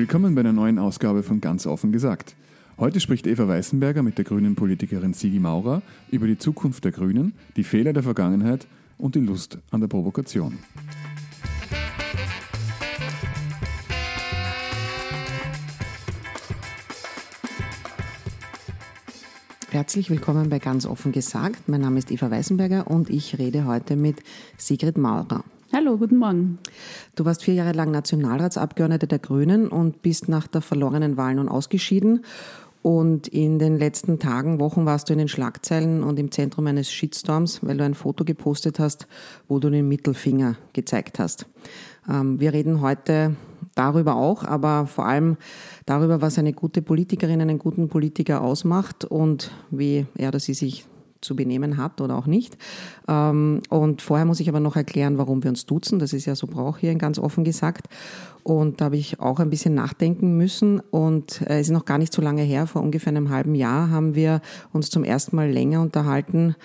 Willkommen bei einer neuen Ausgabe von Ganz offen gesagt. Heute spricht Eva Weißenberger mit der grünen Politikerin Sigi Maurer über die Zukunft der Grünen, die Fehler der Vergangenheit und die Lust an der Provokation. Herzlich willkommen bei Ganz offen gesagt. Mein Name ist Eva Weißenberger und ich rede heute mit Sigrid Maurer. Hallo, guten Morgen. Du warst vier Jahre lang Nationalratsabgeordnete der Grünen und bist nach der verlorenen Wahl nun ausgeschieden. Und in den letzten Tagen, Wochen warst du in den Schlagzeilen und im Zentrum eines Shitstorms, weil du ein Foto gepostet hast, wo du den Mittelfinger gezeigt hast. Ähm, wir reden heute darüber auch, aber vor allem darüber, was eine gute Politikerin, einen guten Politiker ausmacht und wie er oder sie sich zu benehmen hat oder auch nicht. Ähm, und vorher muss ich aber noch erklären, warum wir uns duzen. Das ist ja so Brauch hier ganz offen gesagt. Und da habe ich auch ein bisschen nachdenken müssen. Und äh, es ist noch gar nicht so lange her, vor ungefähr einem halben Jahr haben wir uns zum ersten Mal länger unterhalten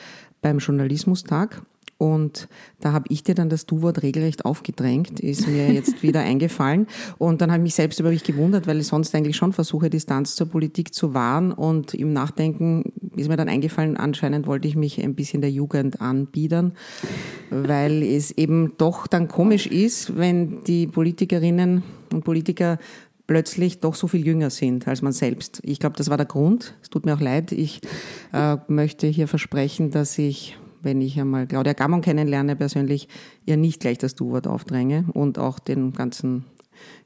beim Journalismustag. Und da habe ich dir dann das Du-Wort regelrecht aufgedrängt, ist mir jetzt wieder eingefallen. Und dann habe ich mich selbst über mich gewundert, weil ich sonst eigentlich schon versuche, Distanz zur Politik zu wahren. Und im Nachdenken ist mir dann eingefallen, anscheinend wollte ich mich ein bisschen der Jugend anbiedern, weil es eben doch dann komisch ist, wenn die Politikerinnen und Politiker plötzlich doch so viel jünger sind als man selbst. Ich glaube, das war der Grund. Es tut mir auch leid. Ich äh, möchte hier versprechen, dass ich wenn ich einmal Claudia Gammon kennenlerne persönlich, ihr nicht gleich das Du-Wort aufdränge und auch den ganzen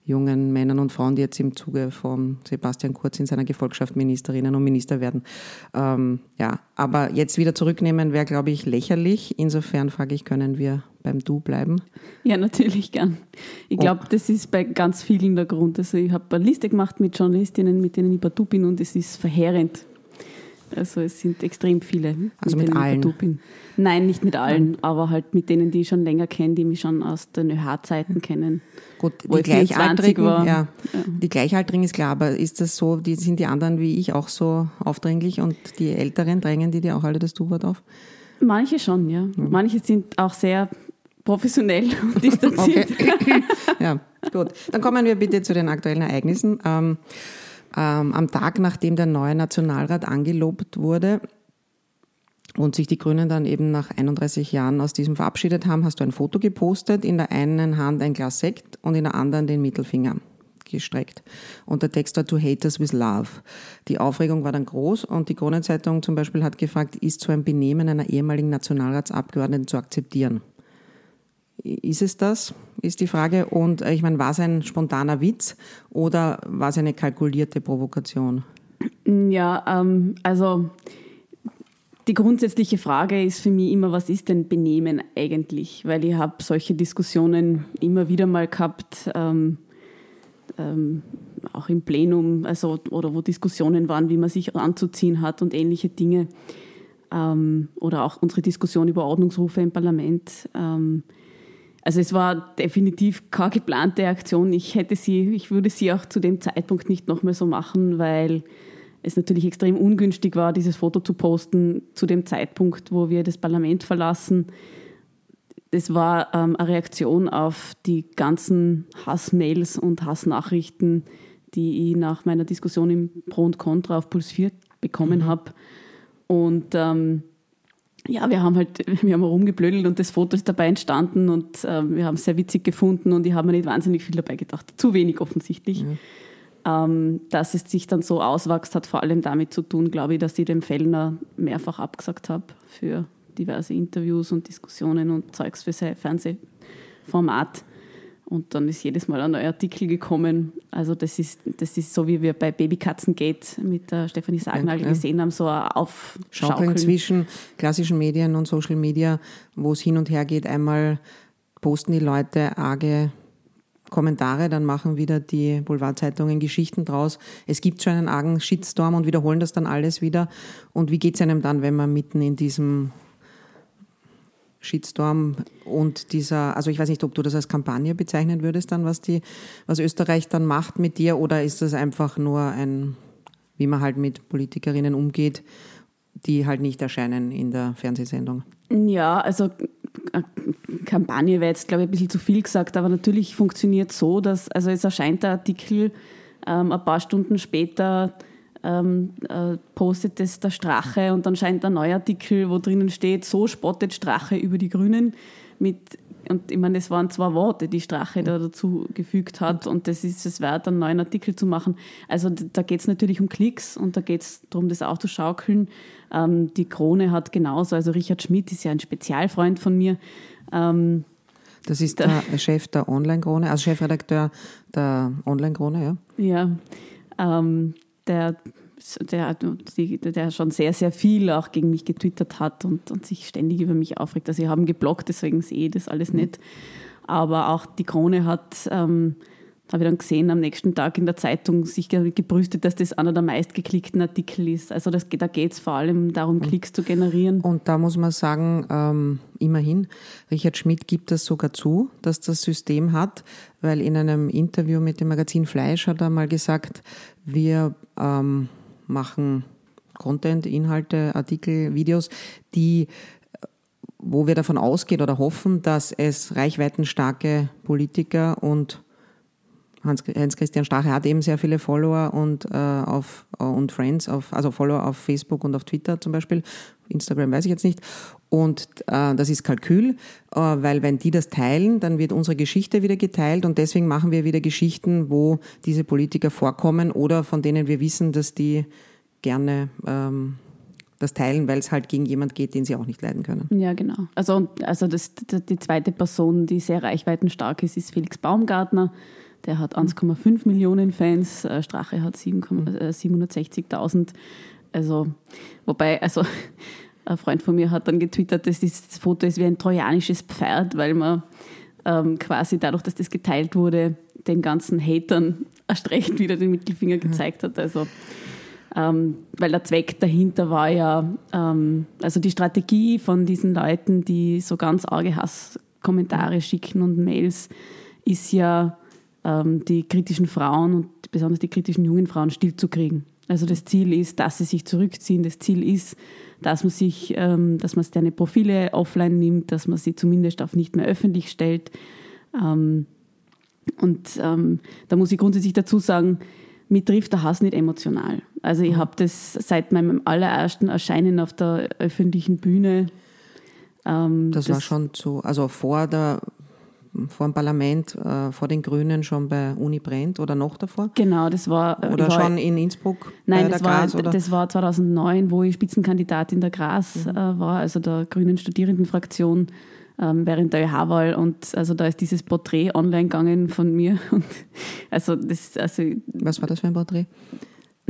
jungen Männern und Frauen, die jetzt im Zuge von Sebastian Kurz in seiner Gefolgschaft Ministerinnen und Minister werden. Ähm, ja, aber jetzt wieder zurücknehmen wäre, glaube ich, lächerlich. Insofern frage ich, können wir beim Du bleiben? Ja, natürlich gern. Ich glaube, das ist bei ganz vielen der Grund. Also ich habe eine Liste gemacht mit Journalistinnen, mit denen ich bei Du bin und es ist verheerend, also es sind extrem viele. Also mit, mit allen? Nein, nicht mit allen, Nein. aber halt mit denen, die ich schon länger kenne, die mich schon aus den ÖH-Zeiten kennen. Gut, die Gleichaltrigen, war. Ja, ja. Die Gleichaltrigen ist klar, aber ist das so, die, sind die anderen wie ich auch so aufdringlich und die Älteren drängen die dir auch alle das Du-Wort auf? Manche schon, ja. Mhm. Manche sind auch sehr professionell und distanziert. Okay. ja, gut. Dann kommen wir bitte zu den aktuellen Ereignissen. Ähm, ähm, am Tag, nachdem der neue Nationalrat angelobt wurde und sich die Grünen dann eben nach 31 Jahren aus diesem verabschiedet haben, hast du ein Foto gepostet, in der einen Hand ein Glas Sekt und in der anderen den Mittelfinger gestreckt. Und der Text war To Haters with Love. Die Aufregung war dann groß und die Kronenzeitung zum Beispiel hat gefragt, ist so ein Benehmen einer ehemaligen Nationalratsabgeordneten zu akzeptieren? Ist es das, ist die Frage. Und äh, ich meine, war es ein spontaner Witz oder war es eine kalkulierte Provokation? Ja, ähm, also die grundsätzliche Frage ist für mich immer, was ist denn Benehmen eigentlich? Weil ich habe solche Diskussionen immer wieder mal gehabt, ähm, ähm, auch im Plenum, also oder wo Diskussionen waren, wie man sich anzuziehen hat und ähnliche Dinge. Ähm, oder auch unsere Diskussion über Ordnungsrufe im Parlament. Ähm, also es war definitiv keine geplante Aktion. Ich hätte sie, ich würde sie auch zu dem Zeitpunkt nicht nochmal so machen, weil es natürlich extrem ungünstig war, dieses Foto zu posten zu dem Zeitpunkt, wo wir das Parlament verlassen. Das war ähm, eine Reaktion auf die ganzen Hassmails und Hassnachrichten, die ich nach meiner Diskussion im Pro und Contra auf Puls 4 bekommen mhm. habe. Und ähm, ja, wir haben halt, wir haben rumgeblödelt und das Foto ist dabei entstanden und äh, wir haben es sehr witzig gefunden und ich habe mir nicht wahnsinnig viel dabei gedacht. Zu wenig offensichtlich. Mhm. Ähm, dass es sich dann so auswächst, hat vor allem damit zu tun, glaube ich, dass ich dem Fellner mehrfach abgesagt habe für diverse Interviews und Diskussionen und Zeugs für sein Fernsehformat. Und dann ist jedes Mal ein neuer Artikel gekommen. Also das ist, das ist so, wie wir bei Babykatzengate mit der Stefanie Sagnagel ja, gesehen haben, so ein Aufschaukeln zwischen klassischen Medien und Social Media, wo es hin und her geht. Einmal posten die Leute arge Kommentare, dann machen wieder die Boulevardzeitungen Geschichten draus. Es gibt schon einen argen Shitstorm und wiederholen das dann alles wieder. Und wie geht es einem dann, wenn man mitten in diesem Shitstorm und dieser, also ich weiß nicht, ob du das als Kampagne bezeichnen würdest dann, was die, was Österreich dann macht mit dir, oder ist das einfach nur ein, wie man halt mit Politikerinnen umgeht, die halt nicht erscheinen in der Fernsehsendung? Ja, also äh, Kampagne wäre jetzt, glaube ich, ein bisschen zu viel gesagt, aber natürlich funktioniert so, dass, also es erscheint der Artikel Ähm, ein paar Stunden später ähm, äh, postet es der Strache und dann scheint ein neuer Artikel, wo drinnen steht, so spottet Strache über die Grünen mit und ich meine, das waren zwei Worte, die Strache da dazu gefügt hat und das ist es wert, einen neuen Artikel zu machen. Also da geht es natürlich um Klicks und da geht es darum, das aufzuschaukeln. Ähm, die Krone hat genauso, also Richard Schmidt ist ja ein Spezialfreund von mir. Ähm, das ist der, der Chef der Online-Krone, also Chefredakteur der Online-Krone, ja. Ja, ähm, der der, der schon sehr, sehr viel auch gegen mich getwittert hat und, und sich ständig über mich aufregt. Also, sie haben geblockt, deswegen sehe ich das alles nicht. Aber auch die Krone hat, ähm, habe ich dann gesehen, am nächsten Tag in der Zeitung sich gebrüstet, dass das einer der meistgeklickten Artikel ist. Also das, da geht es vor allem darum. Klicks zu generieren. Und da muss man sagen, ähm, immerhin, Richard Schmidt gibt das sogar zu, dass das System hat, weil in einem Interview mit dem Magazin Fleisch hat er mal gesagt, wir ähm, machen Content, Inhalte, Artikel, Videos, die wo wir davon ausgehen oder hoffen, dass es reichweitenstarke Politiker und Hans-Christian Strache hat eben sehr viele Follower und, äh, auf, und Friends, auf, also Follower auf Facebook und auf Twitter zum Beispiel. Instagram weiß ich jetzt nicht. Und äh, das ist Kalkül, äh, weil wenn die das teilen, dann wird unsere Geschichte wieder geteilt und deswegen machen wir wieder Geschichten, wo diese Politiker vorkommen oder von denen wir wissen, dass die gerne ähm, das teilen, weil es halt gegen jemand geht, den sie auch nicht leiden können. Ja, genau. Also, also das, die zweite Person, die sehr reichweitenstark ist, ist Felix Baumgartner. Der hat 1,5 Millionen Fans, äh, Strache hat 760.000. Mhm. Also, wobei, also ein Freund von mir hat dann getwittert, dass das Foto ist wie ein trojanisches Pferd, weil man ähm, quasi dadurch, dass das geteilt wurde, den ganzen Hatern erst recht wieder den Mittelfinger mhm. gezeigt hat. Also ähm, weil der Zweck dahinter war ja, ähm, also die Strategie von diesen Leuten, die so ganz arge Hasskommentare schicken und Mails, ist ja, die kritischen Frauen und besonders die kritischen jungen Frauen stillzukriegen. Also das Ziel ist, dass sie sich zurückziehen. Das Ziel ist, dass man sich, ähm, dass man seine Profile offline nimmt, dass man sie zumindest auf nicht mehr öffentlich stellt. Ähm, und ähm, da muss ich grundsätzlich dazu sagen, mich trifft der Hass nicht emotional. Also ich mhm. habe das seit meinem allerersten Erscheinen auf der öffentlichen Bühne. Ähm, das, das, war schon so, also vor der vor dem Parlament, äh, vor den Grünen schon bei Uni Brennt oder noch davor? Genau, das war. Oder war, schon in Innsbruck? Nein, das, war, Gras, das war 2009, wo ich Spitzenkandidatin der Gras mhm. äh, war, also der Grünen Studierendenfraktion ähm, während der ÖH-Wahl. Und also da ist dieses Porträt online gegangen von mir. Und also das, also, Was war das für ein Porträt?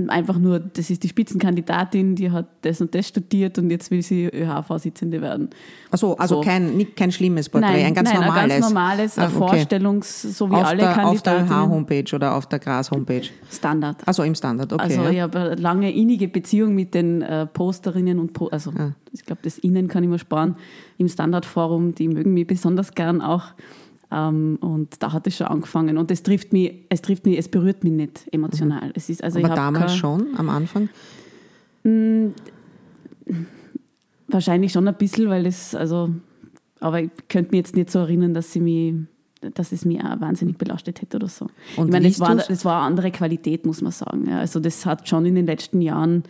Einfach nur, das ist die Spitzenkandidatin, die hat das und das studiert und jetzt will sie ÖH-Vorsitzende werden. Achso, also so. kein, nicht, kein schlimmes Porträt, nein, ein ganz nein, normales. Ein ganz normales, ah, okay. Vorstellungs-, so wie auf alle der, Kandidatinnen. Auf der H-Homepage oder auf der Gras-Homepage? Standard. Also im Standard, okay. Also ja. ich habe eine lange innige Beziehung mit den äh, Posterinnen und, po also ah. ich glaube, das Innen kann ich mir sparen, im Standardforum, die mögen mich besonders gern auch. Ähm, und da hat es schon angefangen. Und es trifft mich, es trifft mich, es berührt mich nicht emotional. Mhm. Es ist, also Aber damals schon, am Anfang? Mh, hm, wahrscheinlich schon ein bisschen, weil es, also, aber ich könnte mich jetzt nicht so erinnern, dass sie mich dass es mich auch wahnsinnig belastet hätte oder so. Und ich meine, das war, das war eine andere Qualität, muss man sagen. Also das hat schon in den letzten Jahren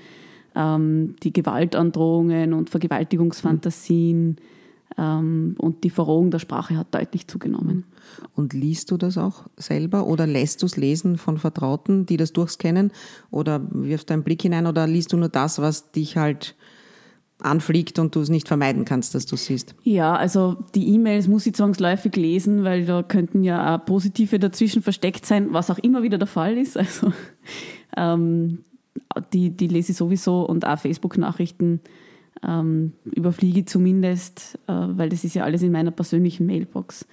ähm, die Gewaltandrohungen und Vergewaltigungsfantasien mhm und die Verrohung der Sprache hat deutlich zugenommen. Und liest du das auch selber oder lässt du es lesen von Vertrauten, die das durchscannen oder wirfst du einen Blick hinein oder liest du nur das, was dich halt anfliegt und du es nicht vermeiden kannst, dass du es siehst? Ja, also die E-Mails muss ich zwangsläufig lesen, weil da könnten ja auch positive dazwischen versteckt sein, was auch immer wieder der Fall ist. Also ähm, die, die lese ich sowieso und auch Facebook-Nachrichten ähm, überfliege zumindest, äh, weil das ist ja alles in meiner persönlichen Mailbox.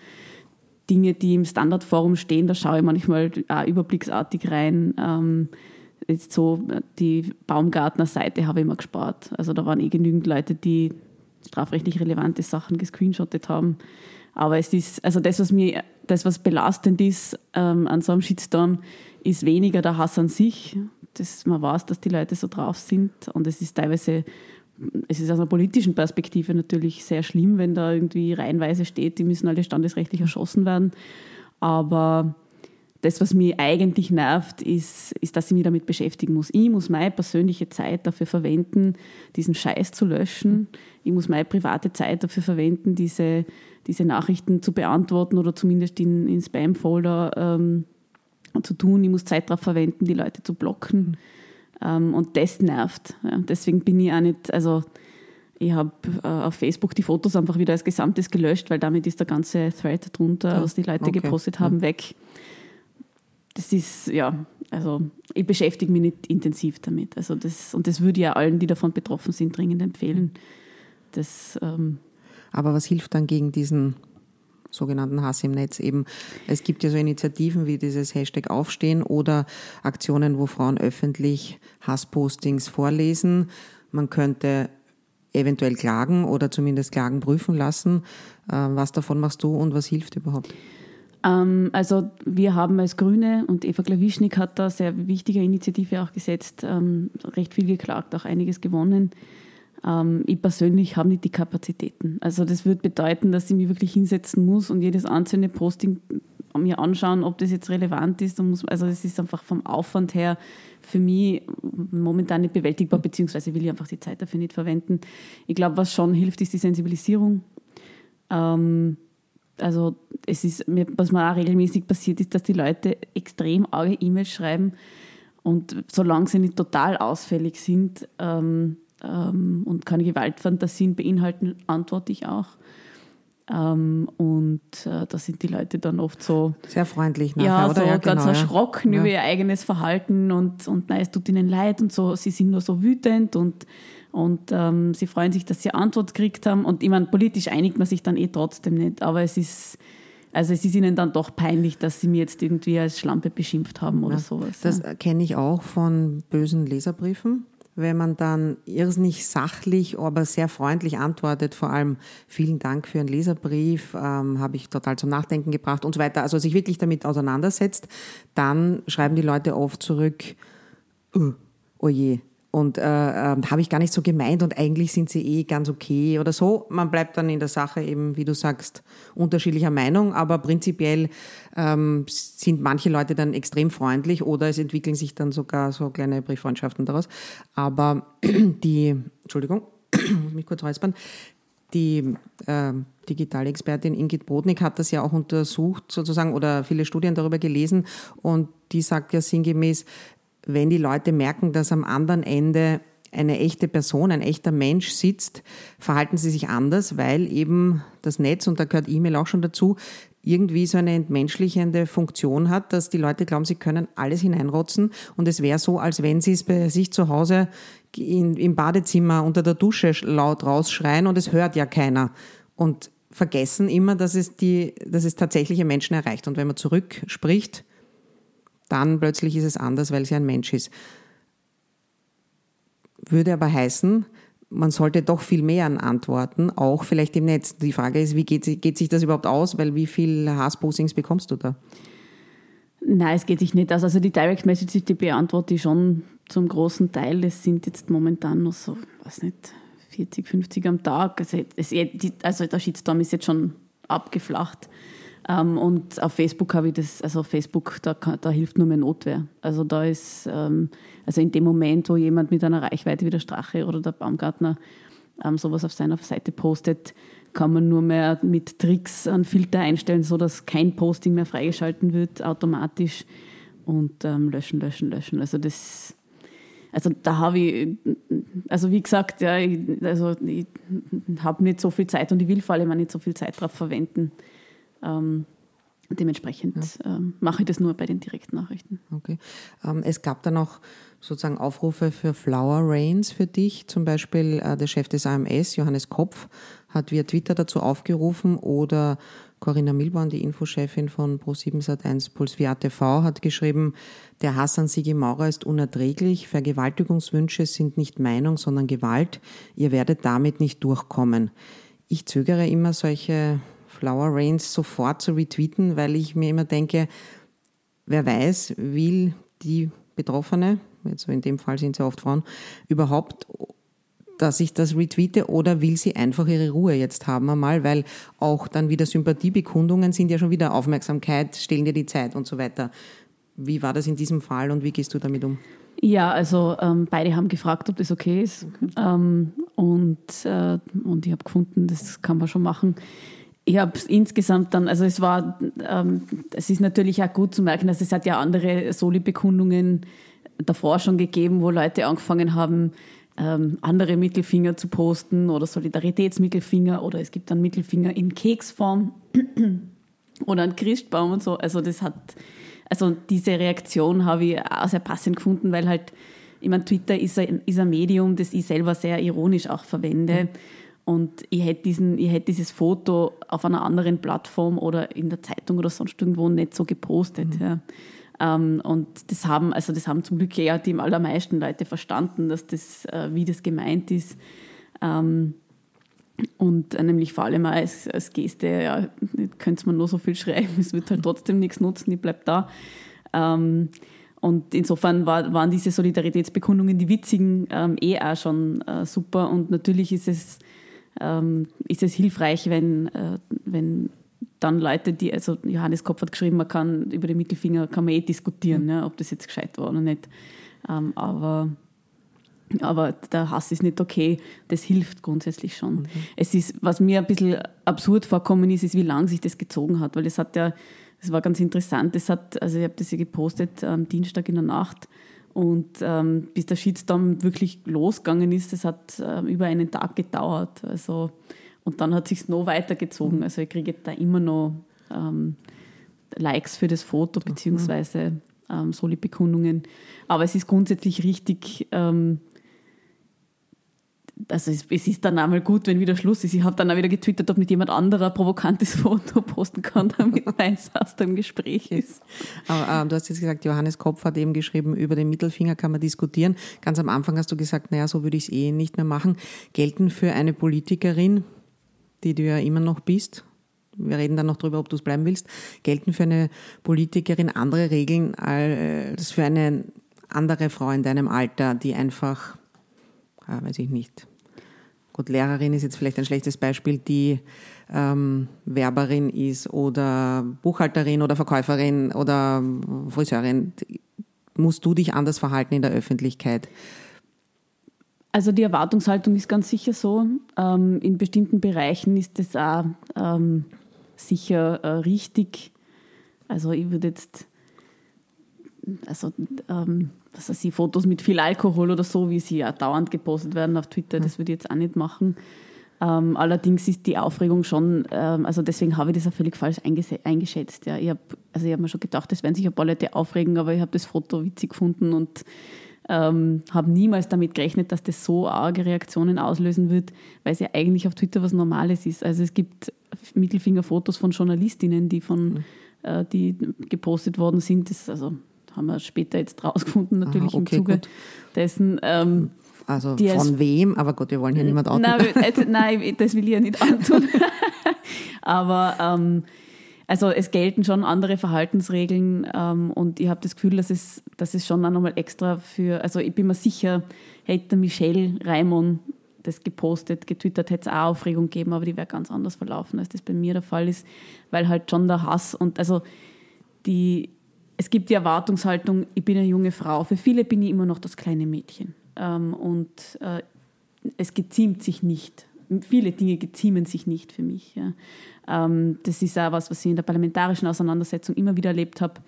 Dinge, die im Standardforum stehen, da schaue ich manchmal auch überblicksartig rein. Ähm, jetzt so die Baumgartner-Seite habe ich immer gespart. Also da waren eh genügend Leute, die strafrechtlich relevante Sachen gescreenshottet haben. Aber es ist, also das, was mir, das, was belastend ist ähm, an so einem Shitstorm, ist weniger der Hass an sich. Das, man weiß, dass die Leute so drauf sind und es ist teilweise es ist aus einer politischen Perspektive natürlich sehr schlimm, wenn da irgendwie reihenweise steht, die müssen alle standesrechtlich erschossen werden. Aber das, was mich eigentlich nervt, ist, ist, dass ich mich damit beschäftigen muss. Ich muss meine persönliche Zeit dafür verwenden, diesen Scheiß zu löschen. Ich muss meine private Zeit dafür verwenden, diese, diese Nachrichten zu beantworten oder zumindest in, in Spam-Folder ähm, zu tun. Ich muss Zeit darauf verwenden, die Leute zu blocken. Ähm, und das nervt. Ja. Deswegen bin ich auch nicht, also ich habe äh, auf Facebook die Fotos einfach wieder als Gesamtes gelöscht, weil damit ist der ganze Thread drunter, ja. was die Leute okay. gepostet haben, weg. Das ist, ja, also ich beschäftige mich nicht intensiv damit. Also das, und das würde ich ja allen, die davon betroffen sind, dringend empfehlen. Das, ähm Aber was hilft dann gegen diesen sogenannten Hass im Netz eben. Es gibt ja so Initiativen wie dieses Hashtag Aufstehen oder Aktionen, wo Frauen öffentlich Hasspostings vorlesen. Man könnte eventuell klagen oder zumindest Klagen prüfen lassen. Äh, was davon machst du und was hilft überhaupt? Ähm, also wir haben als Grüne und Eva Klawischnik hat da sehr wichtige Initiative auch gesetzt, ähm, recht viel geklagt, auch einiges gewonnen. Ähm, ich persönlich habe nicht die Kapazitäten. Also das würde bedeuten, dass ich mich wirklich hinsetzen muss und jedes einzelne Posting mir anschauen, ob das jetzt relevant ist. also es ist einfach vom Aufwand her für mich momentan nicht bewältigbar, beziehungsweise will ich einfach die Zeit dafür nicht verwenden. Ich glaube, was schon hilft, ist die Sensibilisierung. Ähm, also es ist, was mir auch regelmäßig passiert, ist, dass die Leute extrem arge E-Mails schreiben und solange sie nicht total ausfällig sind ähm, ähm, und keine Gewaltfantasien beinhalten, antworte ich auch. Ähm, und äh, da sind die Leute dann oft so. Sehr freundlich nachher, ja, oder? So ja, ganz genau, erschrocken ja. über ihr eigenes Verhalten und, und nein, es tut ihnen leid und so, sie sind nur so wütend und, und ähm, sie freuen sich, dass sie Antwort gekriegt haben. Und ich meine, politisch einigt man sich dann eh trotzdem nicht, aber es ist. Also es ist ihnen dann doch peinlich, dass sie mir jetzt irgendwie als Schlampe beschimpft haben oder ja, sowas. Das ja. kenne ich auch von bösen Leserbriefen wenn man dann irrsinnig sachlich, aber sehr freundlich antwortet, vor allem vielen Dank für Ihren Leserbrief, ähm, habe ich total zum Nachdenken gebracht und so weiter, also sich wirklich damit auseinandersetzt, dann schreiben die Leute oft zurück, oh, oh je, und äh, äh, habe ich gar nicht so gemeint und eigentlich sind sie eh ganz okay oder so. Man bleibt dann in der Sache eben, wie du sagst, unterschiedlicher Meinung, aber prinzipiell ähm, sind manche Leute dann extrem freundlich oder es entwickeln sich dann sogar so kleine Brieffreundschaften daraus. Aber die, Entschuldigung, muss mich kurz räuspern, die äh, digitale Expertin Ingrid Brodnik hat das ja auch untersucht sozusagen oder viele Studien darüber gelesen und die sagt ja sinngemäß, wenn die Leute merken, dass am anderen Ende eine echte Person, ein echter Mensch sitzt, verhalten sie sich anders, weil eben das Netz, und da gehört E-Mail auch schon dazu, irgendwie so eine entmenschlichende Funktion hat, dass die Leute glauben, sie können alles hineinrotzen und es wäre so, als wenn sie es bei sich zu Hause in, im Badezimmer unter der Dusche laut rausschreien und es hört ja keiner. Und vergessen immer, dass es, die, dass es tatsächliche Menschen erreicht. Und wenn man zurückspricht, dann plötzlich ist es anders, weil sie ein Mensch ist. Würde aber heißen, man sollte doch viel mehr an Antworten, auch vielleicht im Netz. Die Frage ist, wie geht, geht sich das überhaupt aus? Weil wie viel Hasspostings bekommst du da? Nein, es geht sich nicht aus. Also die Direct Messages, die beantworte ich schon zum großen Teil. Es sind jetzt momentan noch so, weiß nicht, 40, 50 am Tag. Also, es, also der Shitstorm ist jetzt schon abgeflacht. Ähm, und auf Facebook habe ich das, also auf Facebook, da, da hilft nur mehr Notwehr. Also da ist, ähm, also in dem Moment, wo jemand mit einer Reichweite wie der Strache oder der Baumgartner ähm, sowas auf seiner Seite postet, kann man nur mehr mit Tricks einen Filter einstellen, sodass kein Posting mehr freigeschalten wird automatisch und ähm, löschen, löschen, löschen. Also das, also da habe ich, also wie gesagt, ja, ich, also ich habe nicht so viel Zeit und ich will vor allem auch nicht so viel Zeit darauf verwenden. Ähm, dementsprechend ja. ähm, mache ich das nur bei den direkten Nachrichten. Okay. Ähm, es gab dann auch sozusagen Aufrufe für Flower Rains für dich. Zum Beispiel äh, der Chef des AMS, Johannes Kopf, hat via Twitter dazu aufgerufen oder Corinna Milborn, die Infochefin von Pro7 Sat1 Puls Via TV, hat geschrieben, der Hass an Sigi Maurer ist unerträglich. Vergewaltigungswünsche sind nicht Meinung, sondern Gewalt. Ihr werdet damit nicht durchkommen. Ich zögere immer solche Flower Rains sofort zu retweeten, weil ich mir immer denke, wer weiß, will die Betroffene, jetzt in dem Fall sind es ja oft Frauen, überhaupt dass ich das retweete oder will sie einfach ihre Ruhe jetzt haben einmal, weil auch dann wieder Sympathiebekundungen sind ja schon wieder Aufmerksamkeit, stellen dir die Zeit und so weiter. Wie war das in diesem Fall und wie gehst du damit um? Ja, also ähm, beide haben gefragt, ob das okay ist. Okay. Ähm, und, äh, und ich habe gefunden, das kann man schon machen. Ich habe insgesamt dann, also es war, ähm, es ist natürlich auch gut zu merken, dass es hat ja andere Soli-Bekundungen davor schon gegeben, wo Leute angefangen haben, ähm, andere Mittelfinger zu posten oder Solidaritätsmittelfinger oder es gibt dann Mittelfinger in Keksform oder ein Christbaum und so. Also das hat, also diese Reaktion habe ich auch sehr passend gefunden, weil halt, ich meine, Twitter ist ein, ist ein Medium, das ich selber sehr ironisch auch verwende. Mhm. Und ich hätte, diesen, ich hätte dieses Foto auf einer anderen Plattform oder in der Zeitung oder sonst irgendwo nicht so gepostet. Mhm. Ja. Ähm, und das haben, also das haben zum Glück eher die allermeisten Leute verstanden, dass das, äh, wie das gemeint ist. Ähm, und äh, nämlich vor allem als, als Geste, ja, könnte man nur so viel schreiben, es wird halt trotzdem nichts nutzen, die bleibt da. Ähm, und insofern war, waren diese Solidaritätsbekundungen, die witzigen, ähm, eh auch schon äh, super. Und natürlich ist es, ähm, ist es hilfreich, wenn, äh, wenn dann Leute, die, also Johannes Kopf hat geschrieben, man kann über den Mittelfinger kann man eh diskutieren, mhm. ja, ob das jetzt gescheit war oder nicht. Ähm, aber, aber der Hass ist nicht okay, das hilft grundsätzlich schon. Mhm. Es ist, was mir ein bisschen absurd vorkommen ist, ist, wie lange sich das gezogen hat, weil es hat ja, das war ganz interessant, das hat, also ich habe das ja gepostet am Dienstag in der Nacht und ähm, bis der Shitstorm wirklich losgegangen ist, das hat äh, über einen Tag gedauert. Also und dann hat sich noch weitergezogen. Also ich kriege da immer noch ähm, Likes für das Foto beziehungsweise ähm, Soli-Bekundungen. Aber es ist grundsätzlich richtig. Ähm, also es, es, ist dann einmal gut, wenn wieder Schluss ist. Ich habe dann auch wieder getwittert, ob nicht jemand anderer ein provokantes Foto posten kann, damit meins aus dem Gespräch ist. Aber äh, du hast jetzt gesagt, Johannes Kopf hat eben geschrieben, über den Mittelfinger kann man diskutieren. Ganz am Anfang hast du gesagt, naja, so würde ich es eh nicht mehr machen. Gelten für eine Politikerin, die du ja immer noch bist, wir reden dann noch darüber, ob du es bleiben willst, gelten für eine Politikerin andere Regeln als für eine andere Frau in deinem Alter, die einfach, ja, weiß ich nicht, gut, Lehrerin ist jetzt vielleicht ein schlechtes Beispiel, die ähm, Werberin ist oder Buchhalterin oder Verkäuferin oder Friseurin. Musst du dich anders verhalten in der Öffentlichkeit? Also die Erwartungshaltung ist ganz sicher so. Ähm, in bestimmten Bereichen ist das auch ähm, sicher äh, richtig. Also ich würde jetzt, also ähm, was weiß ich, Fotos mit viel Alkohol oder so, wie sie ja dauernd gepostet werden auf Twitter, das würde ich jetzt auch nicht machen. Ähm, allerdings ist die Aufregung schon, ähm, also deswegen habe ich das auch völlig falsch eingeschätzt. Ja. Ich habe also hab mir schon gedacht, es werden sich ein paar Leute aufregen, aber ich habe das Foto witzig gefunden und ähm, habe niemals damit gerechnet, dass das so arge Reaktionen auslösen wird, weil es ja eigentlich auf Twitter was Normales ist. Also es gibt Mittelfingerfotos von Journalistinnen, die von mhm. äh, die gepostet worden sind. Das also haben wir später jetzt rausgefunden, natürlich Aha, okay, im Zuge gut. dessen. Ähm, also von wem? Aber gut, wir wollen hier niemand outen. Nein, also, nein, das will ich ja nicht antun. Aber ähm, also es gelten schon andere Verhaltensregeln ähm, und ich habe das Gefühl, dass es, dass es schon auch nochmal extra für, also ich bin mir sicher, hätte Michelle Raimond das gepostet, getwittert, hätte es auch Aufregung gegeben, aber die wäre ganz anders verlaufen, als das bei mir der Fall ist, weil halt schon der Hass und also die, es gibt die Erwartungshaltung, ich bin eine junge Frau, für viele bin ich immer noch das kleine Mädchen ähm, und äh, es geziemt sich nicht viele Dinge geziemen sich nicht für mich. Ähm, das ist auch was, was ich in der parlamentarischen Auseinandersetzung immer wieder erlebt habe,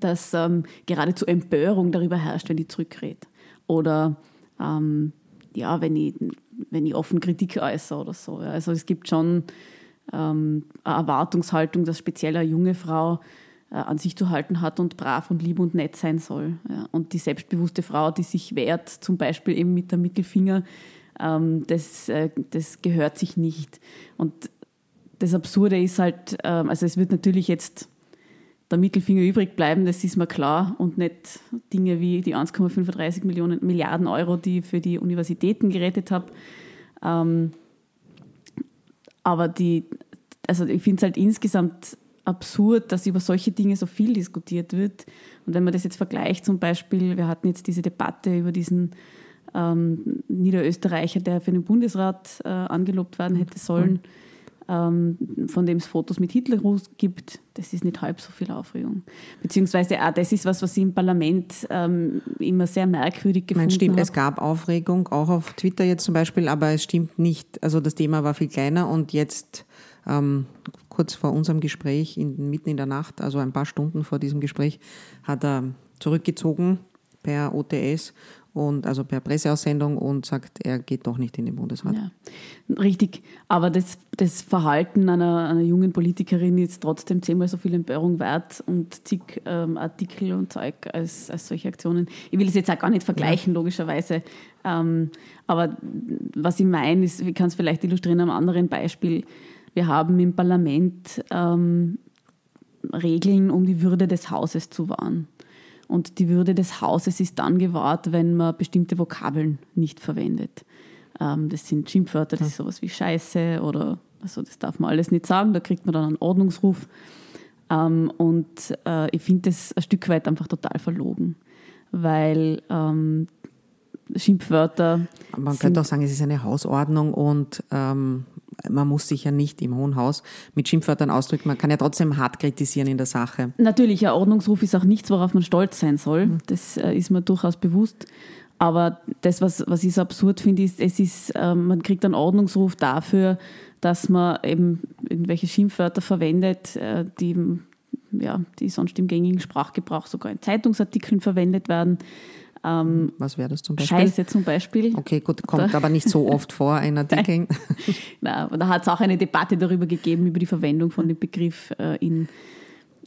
dass ähm, geradezu Empörung darüber herrscht, wenn ich zurückrede. Oder ja, wenn ich, wenn ich offen Kritik äußere oder so. Also es gibt schon eine Erwartungshaltung, dass speziell eine junge Frau an sich zu halten hat und brav und lieb und nett sein soll. Ja. Und die selbstbewusste Frau, die sich wehrt, zum Beispiel eben mit der Mittelfinger, ähm, das, äh, das gehört sich nicht. Und das Absurde ist halt, ähm, also es wird natürlich jetzt der Mittelfinger übrig bleiben, das ist mir klar, und nicht Dinge wie die 1,35 Millionen Milliarden Euro, die ich für die Universitäten gerettet habe. Ähm, aber die, also ich finde es halt insgesamt absurd, dass über solche Dinge so viel diskutiert wird. Und wenn man das jetzt vergleicht, zum Beispiel, wir hatten jetzt diese Debatte über diesen ähm, Niederösterreicher, der für den Bundesrat äh, angelobt werden hätte sollen, ähm, von dem es Fotos mit Hitlergruß gibt, das ist nicht halb so viel Aufregung. Beziehungsweise auch das ist was, was ich im Parlament ähm, immer sehr merkwürdig gefunden Nein, stimmt, habe. es gab Aufregung, auch auf Twitter jetzt zum Beispiel, aber es stimmt nicht. Also das Thema war viel kleiner und jetzt ähm, kurz vor unserem Gespräch, in, mitten in der Nacht, also ein paar Stunden vor diesem Gespräch, hat er zurückgezogen per OTS und also per Presseaussendung und sagt, er geht doch nicht in den Bundesrat. Ja, richtig. Aber das, das Verhalten einer, einer jungen Politikerin ist trotzdem zehnmal so viel Empörung wert und zig ähm, Artikel und Zeug als, als solche Aktionen. Ich will es jetzt auch gar nicht vergleichen, logischerweise. Ähm, aber was ich meine, ist, ich kann es vielleicht illustrieren am anderen Beispiel. Wir haben im Parlament ähm, Regeln, um die Würde des Hauses zu wahren. Und die Würde des Hauses ist dann gewahrt, wenn man bestimmte Vokabeln nicht verwendet. Ähm, das sind Schimpfwörter, das ist sowas wie Scheiße oder also das darf man alles nicht sagen, da kriegt man dann einen Ordnungsruf. Ähm, und äh, ich finde das ein Stück weit einfach total verlogen, weil ähm, Schimpfwörter. Man könnte auch sagen, es ist eine Hausordnung und ähm, man muss sich ja nicht im Hohen Haus mit Schimpfwörtern ausdrücken. Man kann ja trotzdem hart kritisieren in der Sache. Natürlich, ein Ordnungsruf ist auch nichts, worauf man stolz sein soll. Das äh, ist mir durchaus bewusst. Aber das, was, was ich so absurd finde, ist, es ist, ähm, man kriegt einen Ordnungsruf dafür, dass man eben irgendwelche Schimpfwörter verwendet, äh, die, ja, die sonst im gängigen Sprachgebrauch sogar in Zeitungsartikeln verwendet werden. Ähm, Was wäre das zum Beispiel? Scheiße zum Beispiel. Okay, gut, kommt aber nicht so oft vor in Artikeln. Na, da hat es auch eine Debatte darüber gegeben, über die Verwendung von dem Begriff äh, in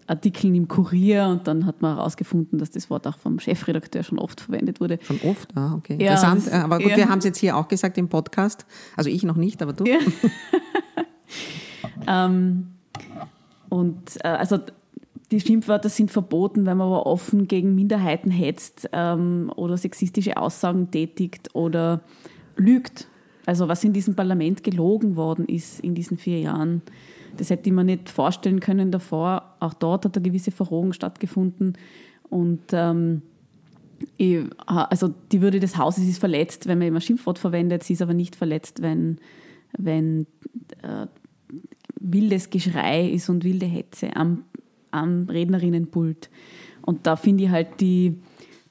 Artikeln im Kurier und dann hat man herausgefunden, dass das Wort auch vom Chefredakteur schon oft verwendet wurde. Schon oft, ah, okay. Ja, Interessant. aber gut, ja. wir haben es jetzt hier auch gesagt im Podcast. Also ich noch nicht, aber du. Ja. ähm, und äh, also die Schimpfwörter sind verboten, wenn man aber offen gegen Minderheiten hetzt ähm, oder sexistische Aussagen tätigt oder lügt. Also was in diesem Parlament gelogen worden ist in diesen vier Jahren, das hätte ich mir nicht vorstellen können davor. Auch dort hat eine gewisse Verrohung stattgefunden. Und ähm, ich, also die Würde des Hauses ist verletzt, wenn man immer Schimpfwort verwendet. Sie ist aber nicht verletzt, wenn, wenn äh, wildes Geschrei ist und wilde Hetze am, am Rednerinnenpult. Und da finde ich halt die,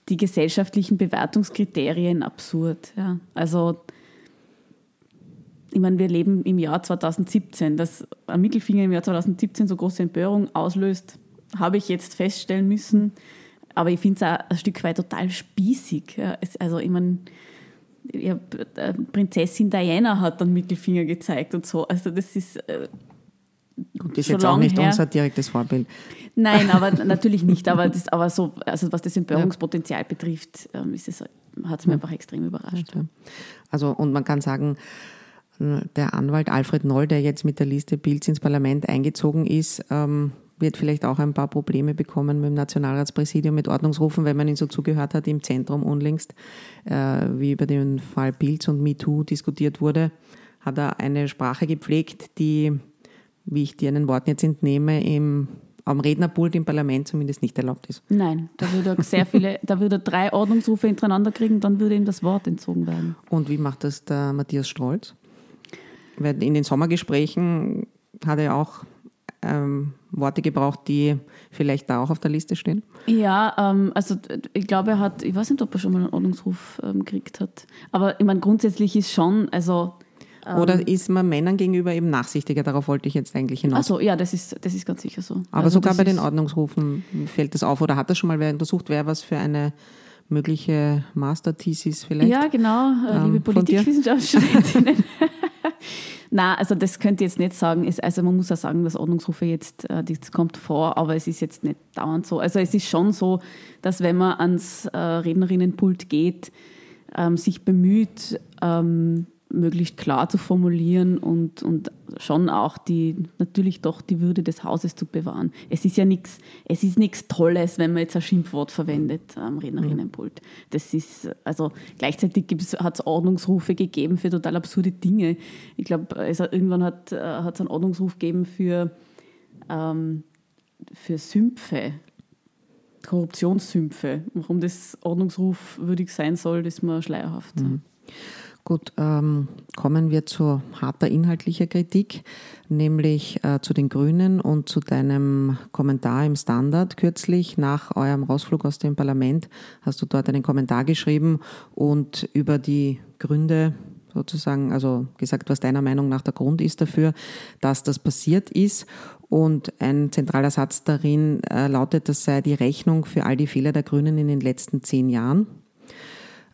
die gesellschaftlichen Bewertungskriterien absurd. Ja. Also ich meine, wir leben im Jahr 2017. Dass ein Mittelfinger im Jahr 2017 so große Empörung auslöst, habe ich jetzt feststellen müssen. Aber ich finde es auch ein Stück weit total spießig. Ja, es, also, ich meine, ja, äh, Prinzessin Diana hat dann Mittelfinger gezeigt und so. Also, das ist. Äh, Gut, das ist schon jetzt auch nicht her. unser direktes Vorbild. Nein, aber natürlich nicht. Aber, das, aber so, also was das Empörungspotenzial betrifft, ähm, ist es, hat es mir einfach extrem überrascht. Ja. Also, und man kann sagen, der Anwalt Alfred Noll, der jetzt mit der Liste Bilds ins Parlament eingezogen ist, ähm, wird vielleicht auch ein paar Probleme bekommen mit dem Nationalratspräsidium, mit Ordnungsrufen, wenn man ihn so zugehört hat im Zentrum unlängst, äh, wie über den Fall Bilds und MeToo diskutiert wurde, hat er eine Sprache gepflegt, die, wie ich dir einen Worten jetzt entnehme, im, am Rednerpult im Parlament zumindest nicht erlaubt ist. Nein, da würde er sehr viele, da würde er drei Ordnungsrufe hintereinander kriegen, dann würde ihm das Wort entzogen werden. Und wie macht das der Matthias Strolz? Weil in den Sommergesprächen hat er auch ähm, Worte gebraucht, die vielleicht da auch auf der Liste stehen. Ja, ähm, also ich glaube, er hat, ich weiß nicht, ob er schon mal einen Ordnungsruf ähm, gekriegt hat. Aber ich meine, grundsätzlich ist schon, also Oder ist man Männern gegenüber eben nachsichtiger? Darauf wollte ich jetzt eigentlich hinaus. Also ja, das ist, das ist ganz sicher so. Aber also, sogar bei den Ordnungsrufen fällt das auf. Oder hat das schon mal wer untersucht, wer was für eine mögliche Master-Thesis vielleicht? Ja, genau, äh, Ähm, liebe? Politikwissenschaftsstudentinnen. Na, also das könnte ich jetzt nicht sagen. Also man muss ja sagen, dass Ordnungsrufe jetzt, äh, das kommt vor, aber es ist jetzt nicht dauernd so. Also es ist schon so, dass wenn man ans äh, Rednerinnenpult geht, ähm, sich bemüht, ähm, möglichst klar zu formulieren und, und schon auch die, natürlich doch die Würde des Hauses zu bewahren. Es ist ja nichts, es ist nichts Tolles, wenn man jetzt ein Schimpfwort verwendet am Rednerinnenpult. Das ist, also gleichzeitig hat es Ordnungsrufe gegeben für total absurde Dinge. Ich glaube, also irgendwann hat es einen Ordnungsruf gegeben für, ähm, für Sümpfe. Korruptionssümpfe. Warum das ordnungsrufwürdig sein soll, ist mir schleierhaft. Mhm. Gut, ähm, kommen wir zu harter inhaltlicher Kritik, nämlich äh, zu den Grünen und zu deinem Kommentar im Standard kürzlich nach eurem Rausflug aus dem Parlament hast du dort einen Kommentar geschrieben und über die Gründe sozusagen, also gesagt, was deiner Meinung nach der Grund ist dafür, dass das passiert ist. Und ein zentraler Satz darin äh, lautet, das sei die Rechnung für all die Fehler der Grünen in den letzten zehn Jahren.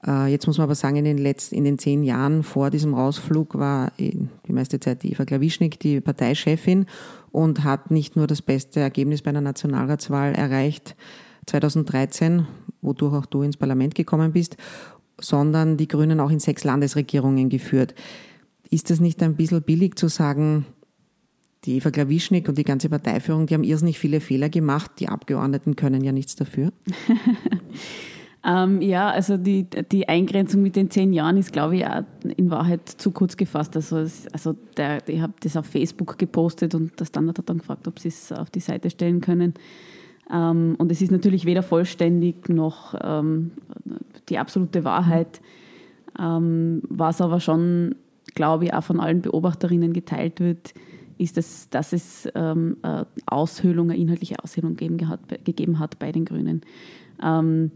Äh, jetzt muss man aber sagen, in den, letzten, in den zehn Jahren vor diesem Rausflug war die meiste Zeit die Eva Klawischnik die Parteichefin und hat nicht nur das beste Ergebnis bei einer Nationalratswahl erreicht, 2013, wodurch auch du ins Parlament gekommen bist, sondern die Grünen auch in sechs Landesregierungen geführt. Ist das nicht ein bisschen billig zu sagen, die Eva Klawischnik und die ganze Parteiführung, die haben irrsinnig viele Fehler gemacht, die Abgeordneten können ja nichts dafür? ähm, ja, also die, die Eingrenzung mit den zehn Jahren ist, glaube ich, auch in Wahrheit zu kurz gefasst. Also, es, also der, ich habe das auf Facebook gepostet und der Standard hat dann gefragt, ob sie es auf die Seite stellen können. Ähm, und es ist natürlich weder vollständig noch ähm, die absolute Wahrheit, ähm, was aber schon, glaube ich, auch von allen Beobachterinnen geteilt wird, ist, dass, dass es ähm, eine Aushöhlung, eine inhaltliche Aushöhlung gegeben hat, gegeben hat bei den Grünen. Ähm,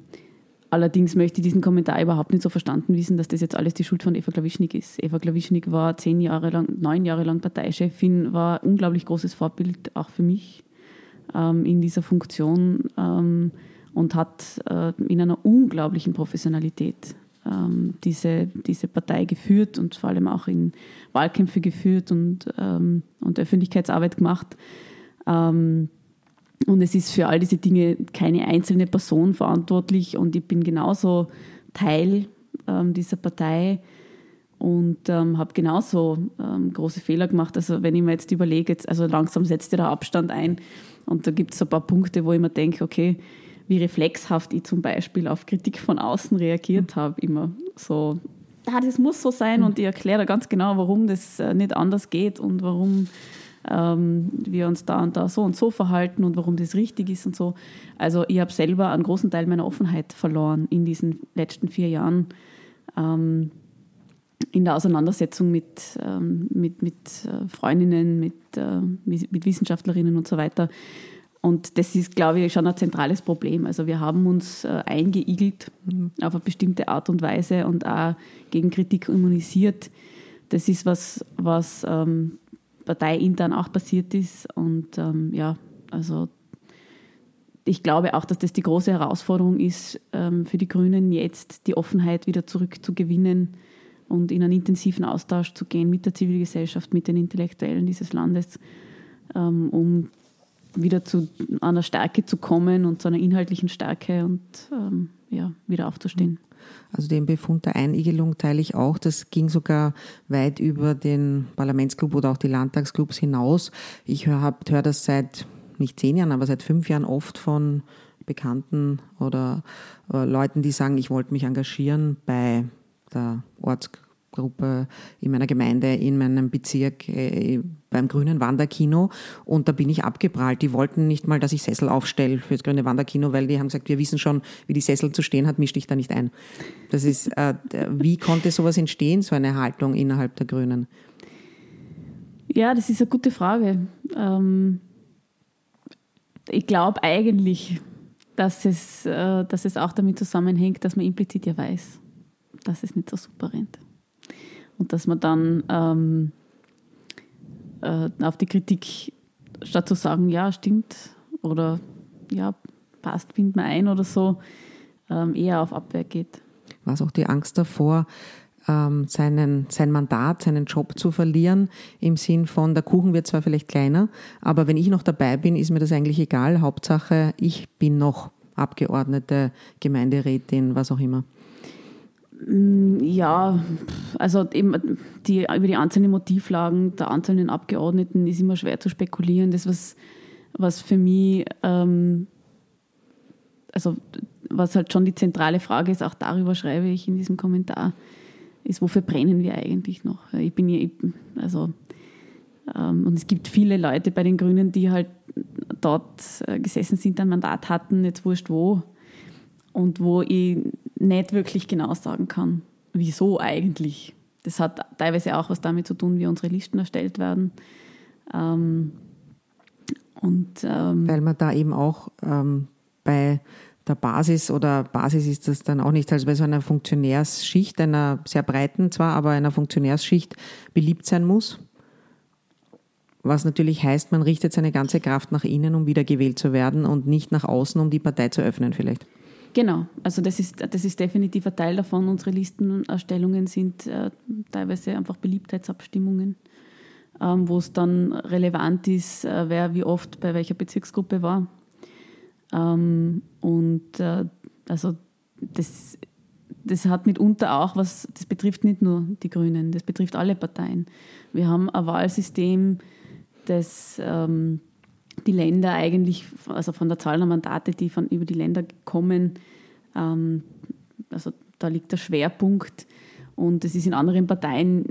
allerdings möchte ich diesen Kommentar überhaupt nicht so verstanden wissen, dass das jetzt alles die Schuld von Eva Klawischnik ist. Eva Klawischnik war zehn Jahre lang, neun Jahre lang Parteichefin, war ein unglaublich großes Vorbild auch für mich ähm, in dieser Funktion ähm, und hat äh, in einer unglaublichen Professionalität ähm, diese, diese Partei geführt und vor allem auch in Wahlkämpfe geführt und, ähm, und Öffentlichkeitsarbeit gemacht. Ähm, und es ist für all diese Dinge keine einzelne Person verantwortlich. Und ich bin genauso Teil ähm, dieser Partei und ähm, habe genauso ähm, große Fehler gemacht. Also wenn ich mir jetzt überlege, jetzt, also langsam setzt der Abstand ein. Und da gibt es ein paar Punkte, wo ich mir denke, okay, wie reflexhaft ich zum Beispiel auf Kritik von außen reagiert habe, immer so, ah, das muss so sein und ich erkläre ganz genau, warum das äh, nicht anders geht und warum ähm, wir uns da und da so und so verhalten und warum das richtig ist und so. Also ich habe selber einen großen Teil meiner Offenheit verloren in diesen letzten vier Jahren ähm, in der Auseinandersetzung mit, ähm, mit, mit äh, Freundinnen, mit, äh, mit Wissenschaftlerinnen und so weiter. Und das ist, glaube ich, schon ein zentrales Problem. Also wir haben uns äh, eingeigelt mhm. auf eine bestimmte Art und Weise und auch gegen Kritik immunisiert. Das ist was, was ähm, parteiintern auch passiert ist. Und ähm, ja, also ich glaube auch, dass das die große Herausforderung ist ähm, für die Grünen, jetzt die Offenheit wieder zurückzugewinnen und in einen intensiven Austausch zu gehen mit der Zivilgesellschaft, mit den Intellektuellen dieses Landes, ähm, um wieder zu einer Stärke zu kommen und zu einer inhaltlichen Stärke und ähm, ja, wieder aufzustehen. Also den Befund der Einigelung teile ich auch. Das ging sogar weit über den Parlamentsclub oder auch die Landtagsclubs hinaus. Ich höre hör das seit nicht zehn Jahren, aber seit fünf Jahren oft von Bekannten oder äh, Leuten, die sagen, ich wollte mich engagieren bei der Ortsgruppe Gruppe in meiner Gemeinde, in meinem Bezirk äh, beim Grünen Wanderkino und da bin ich abgeprallt. Die wollten nicht mal, dass ich Sessel aufstelle für das Grüne Wanderkino, weil die haben gesagt, wir wissen schon, wie die Sessel zu stehen hat, misch dich da nicht ein. Das ist, äh, wie konnte sowas entstehen, so eine Haltung innerhalb der Grünen? Ja, das ist eine gute Frage. Ähm, ich glaube eigentlich, dass es, äh, dass es auch damit zusammenhängt, dass man implizit ja weiß, dass es nicht so super rennt. Und dass man dann ähm, äh, auf die Kritik, statt zu sagen, ja, stimmt oder ja, passt, bindet man ein oder so, ähm, eher auf Abwehr geht. War es auch die Angst davor, ähm, seinen, sein Mandat, seinen Job zu verlieren, im Sinn von, der Kuchen wird zwar vielleicht kleiner, aber wenn ich noch dabei bin, ist mir das eigentlich egal. Hauptsache, ich bin noch Abgeordnete, Gemeinderätin, was auch immer. Mm, ja, also die, über die einzelnen Motivlagen der einzelnen Abgeordneten ist immer schwer zu spekulieren. Das, was, was für mich, ähm, also was halt schon die zentrale Frage ist, auch darüber schreibe ich in diesem Kommentar, ist, wofür brennen wir eigentlich noch? Ich bin ja, also, ähm, und es gibt viele Leute bei den Grünen, die halt dort äh, gesessen sind, ein Mandat hatten, jetzt wurscht wo, und wo ich nicht wirklich genau sagen kann, wieso eigentlich. Das hat teilweise auch was damit zu tun, wie unsere Listen erstellt werden. Ähm, und, ähm, Weil man da eben auch ähm, bei der Basis oder Basis ist das dann auch nicht, also bei so einer Funktionärsschicht, einer sehr breiten zwar, aber einer Funktionärsschicht beliebt sein muss. Was natürlich heißt, man richtet seine ganze Kraft nach innen, um wieder gewählt zu werden und nicht nach außen, um die Partei zu öffnen vielleicht. Genau, also das ist, das ist definitiv ein Teil davon. Unsere Listenerstellungen sind äh, teilweise einfach Beliebtheitsabstimmungen, ähm, wo es dann relevant ist, äh, wer wie oft bei welcher Bezirksgruppe war. Ähm, und äh, also das, das hat mitunter auch was, das betrifft nicht nur die Grünen, das betrifft alle Parteien. Wir haben ein Wahlsystem, das ähm, die Länder eigentlich, also von der Zahl der Mandate, die von über die Länder kommen, ähm, also da liegt der Schwerpunkt. Und es ist in anderen Parteien,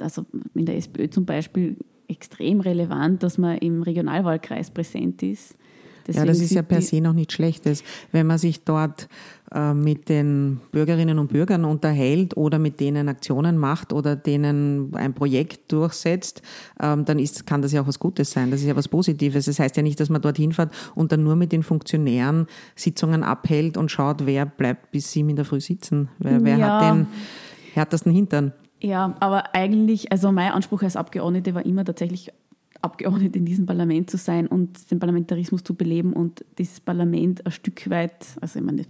also in der SPÖ zum Beispiel, extrem relevant, dass man im Regionalwahlkreis präsent ist. Deswegen ja, das ist ja per se noch nicht Schlechtes. Wenn man sich dort mit den Bürgerinnen und Bürgern unterhält oder mit denen Aktionen macht oder denen ein Projekt durchsetzt, ähm, dann ist, kann das ja auch was Gutes sein. Das ist ja was Positives. Das heißt ja nicht, dass man dorthin fährt und dann nur mit den Funktionären Sitzungen abhält und schaut, wer bleibt bis sieben in der Früh sitzen. Wer, wer ja. hat den härtesten Hintern? Ja, aber eigentlich, also mein Anspruch als Abgeordnete war immer tatsächlich Abgeordnete in diesem Parlament zu sein und den Parlamentarismus zu beleben und dieses Parlament ein Stück weit, also ich meine,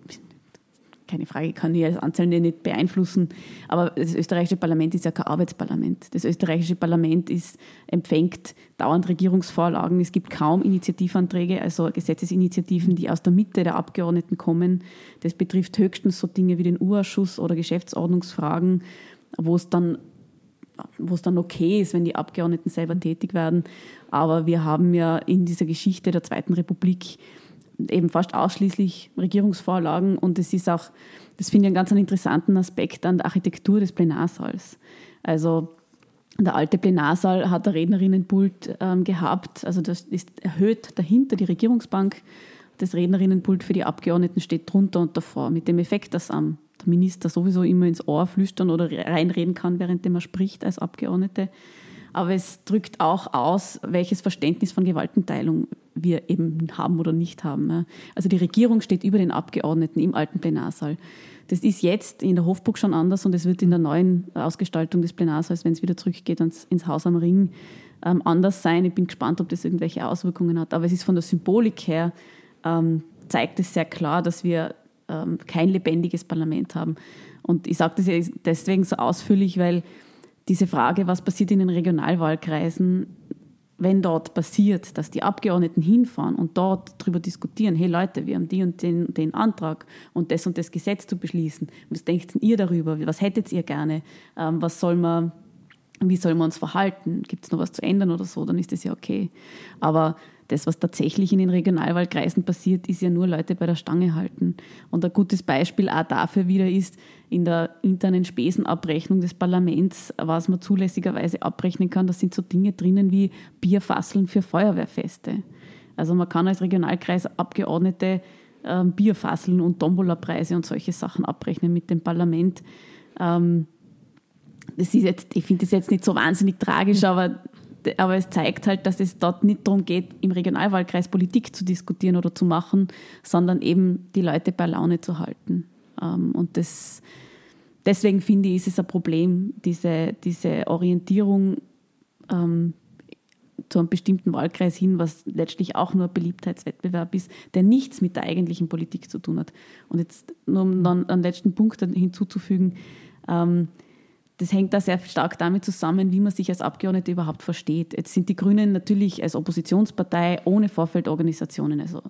keine Frage, kann ich als Einzelne nicht beeinflussen, aber das österreichische Parlament ist ja kein Arbeitsparlament. Das österreichische Parlament ist, empfängt dauernd Regierungsvorlagen. Es gibt kaum Initiativanträge, also Gesetzesinitiativen, die aus der Mitte der Abgeordneten kommen. Das betrifft höchstens so Dinge wie den U-Ausschuss oder Geschäftsordnungsfragen, wo es dann wo es dann okay ist, wenn die Abgeordneten selber tätig werden. Aber wir haben ja in dieser Geschichte der Zweiten Republik eben fast ausschließlich Regierungsvorlagen und es ist auch, das finde ich einen ganz interessanten Aspekt an der Architektur des Plenarsaals. Also der alte Plenarsaal hat ein Rednerinnenpult ähm, gehabt, also das ist erhöht dahinter die Regierungsbank. Das Rednerinnenpult für die Abgeordneten steht drunter und davor, mit dem Effekt, dass am der Minister sowieso immer ins Ohr flüstern oder reinreden kann, während er spricht als Abgeordnete. Aber es drückt auch aus, welches Verständnis von Gewaltenteilung wir eben haben oder nicht haben. Also die Regierung steht über den Abgeordneten im alten Plenarsaal. Das ist jetzt in der Hofburg schon anders und es wird in der neuen Ausgestaltung des Plenarsaals, wenn es wieder zurückgeht ins Haus am Ring, ähm, anders sein. Ich bin gespannt, ob das irgendwelche Auswirkungen hat. Aber es ist von der Symbolik her, ähm, zeigt es sehr klar, dass wir ähm, kein lebendiges Parlament haben. Und ich sage das deswegen so ausführlich, weil diese Frage, was passiert in den Regionalwahlkreisen, wenn dort passiert, dass die Abgeordneten hinfahren und dort darüber diskutieren, hey Leute, wir haben die und den, den Antrag und das und das Gesetz zu beschließen. Was denkt ihr darüber? Was hättet ihr gerne? Ähm, was soll man, wie soll man uns verhalten? Gibt es noch was zu ändern oder so? Dann ist das ja okay. Aber das, was tatsächlich in den Regionalwahlkreisen passiert, ist ja nur Leute bei der Stange halten. Und ein gutes Beispiel auch dafür wieder ist, in der internen Spesenabrechnung des Parlaments, was man zulässigerweise abrechnen kann, da sind so Dinge drinnen wie Bierfasseln für Feuerwehrfeste. Also man kann als Regionalkreisabgeordnete äh, Bierfasseln und Tombola-Preise und solche Sachen abrechnen mit dem Parlament. Ähm, das ist jetzt, ich finde das jetzt nicht so wahnsinnig tragisch, aber aber es zeigt halt, dass es dort nicht darum geht, im Regionalwahlkreis Politik zu diskutieren oder zu machen, sondern eben die Leute bei Laune zu halten. Ähm, und das, deswegen finde ich, ist es ein Problem, diese, diese Orientierung ähm, zu einem bestimmten Wahlkreis hin, was letztlich auch nur ein Beliebtheitswettbewerb ist, der nichts mit der eigentlichen Politik zu tun hat. Und jetzt nur um dann einen letzten Punkt hinzuzufügen, ähm, das hängt da sehr stark damit zusammen, wie man sich als Abgeordnete überhaupt versteht. Jetzt sind die Grünen natürlich als Oppositionspartei ohne Vorfeldorganisationen. Also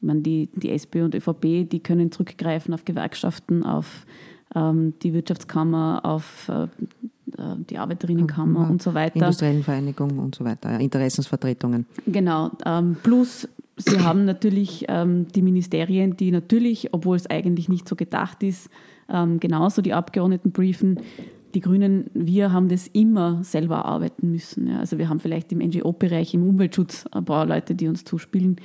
ich meine, die, die SPÖ und ÖVP, die können zurückgreifen auf Gewerkschaften, auf ähm, die Wirtschaftskammer, auf äh, äh die Arbeiterinnenkammer mhm. und so weiter. Industriellen Vereinigungen und so weiter, ja, Interessensvertretungen. Genau. Ähm, plus Sie haben natürlich ähm, die Ministerien, die natürlich, obwohl es eigentlich nicht so gedacht ist, ähm, genauso die Abgeordneten briefen. die Grünen, wir haben das immer selber arbeiten müssen. Ja. Also wir haben vielleicht im NGO-Bereich, im Umweltschutz ein paar Leute, die uns zuspielen.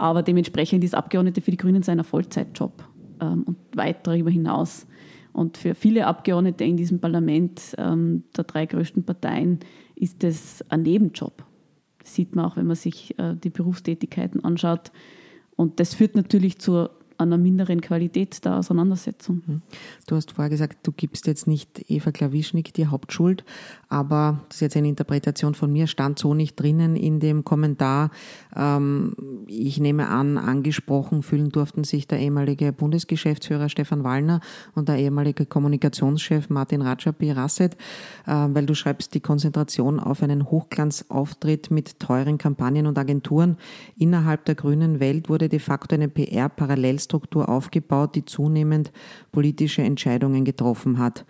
Aber dementsprechend ist Abgeordnete für die Grünen sein Vollzeitjob ähm, und weit darüber hinaus. Und für viele Abgeordnete in diesem Parlament ähm, der drei größten Parteien ist das ein Nebenjob. Das sieht man auch, wenn man sich äh, die Berufstätigkeiten anschaut. Und das führt natürlich zur einer minderen Qualität der Auseinandersetzung. Mhm. Du hast vorher gesagt, du gibst jetzt nicht Eva Klawischnik die Hauptschuld, aber das ist jetzt eine Interpretation von mir, stand so nicht drinnen in dem Kommentar. Ähm, ich nehme an, angesprochen fühlen durften sich der ehemalige Bundesgeschäftsführer Stefan Wallner und der ehemalige Kommunikationschef Martin Rajapi Rasset, äh, weil du schreibst, die Konzentration auf einen Hochglanzauftritt mit teuren Kampagnen und Agenturen innerhalb der grünen Welt wurde de facto eine PR-Parallelstruktur aufgebaut, die zunehmend politische Entscheidungen getroffen hat.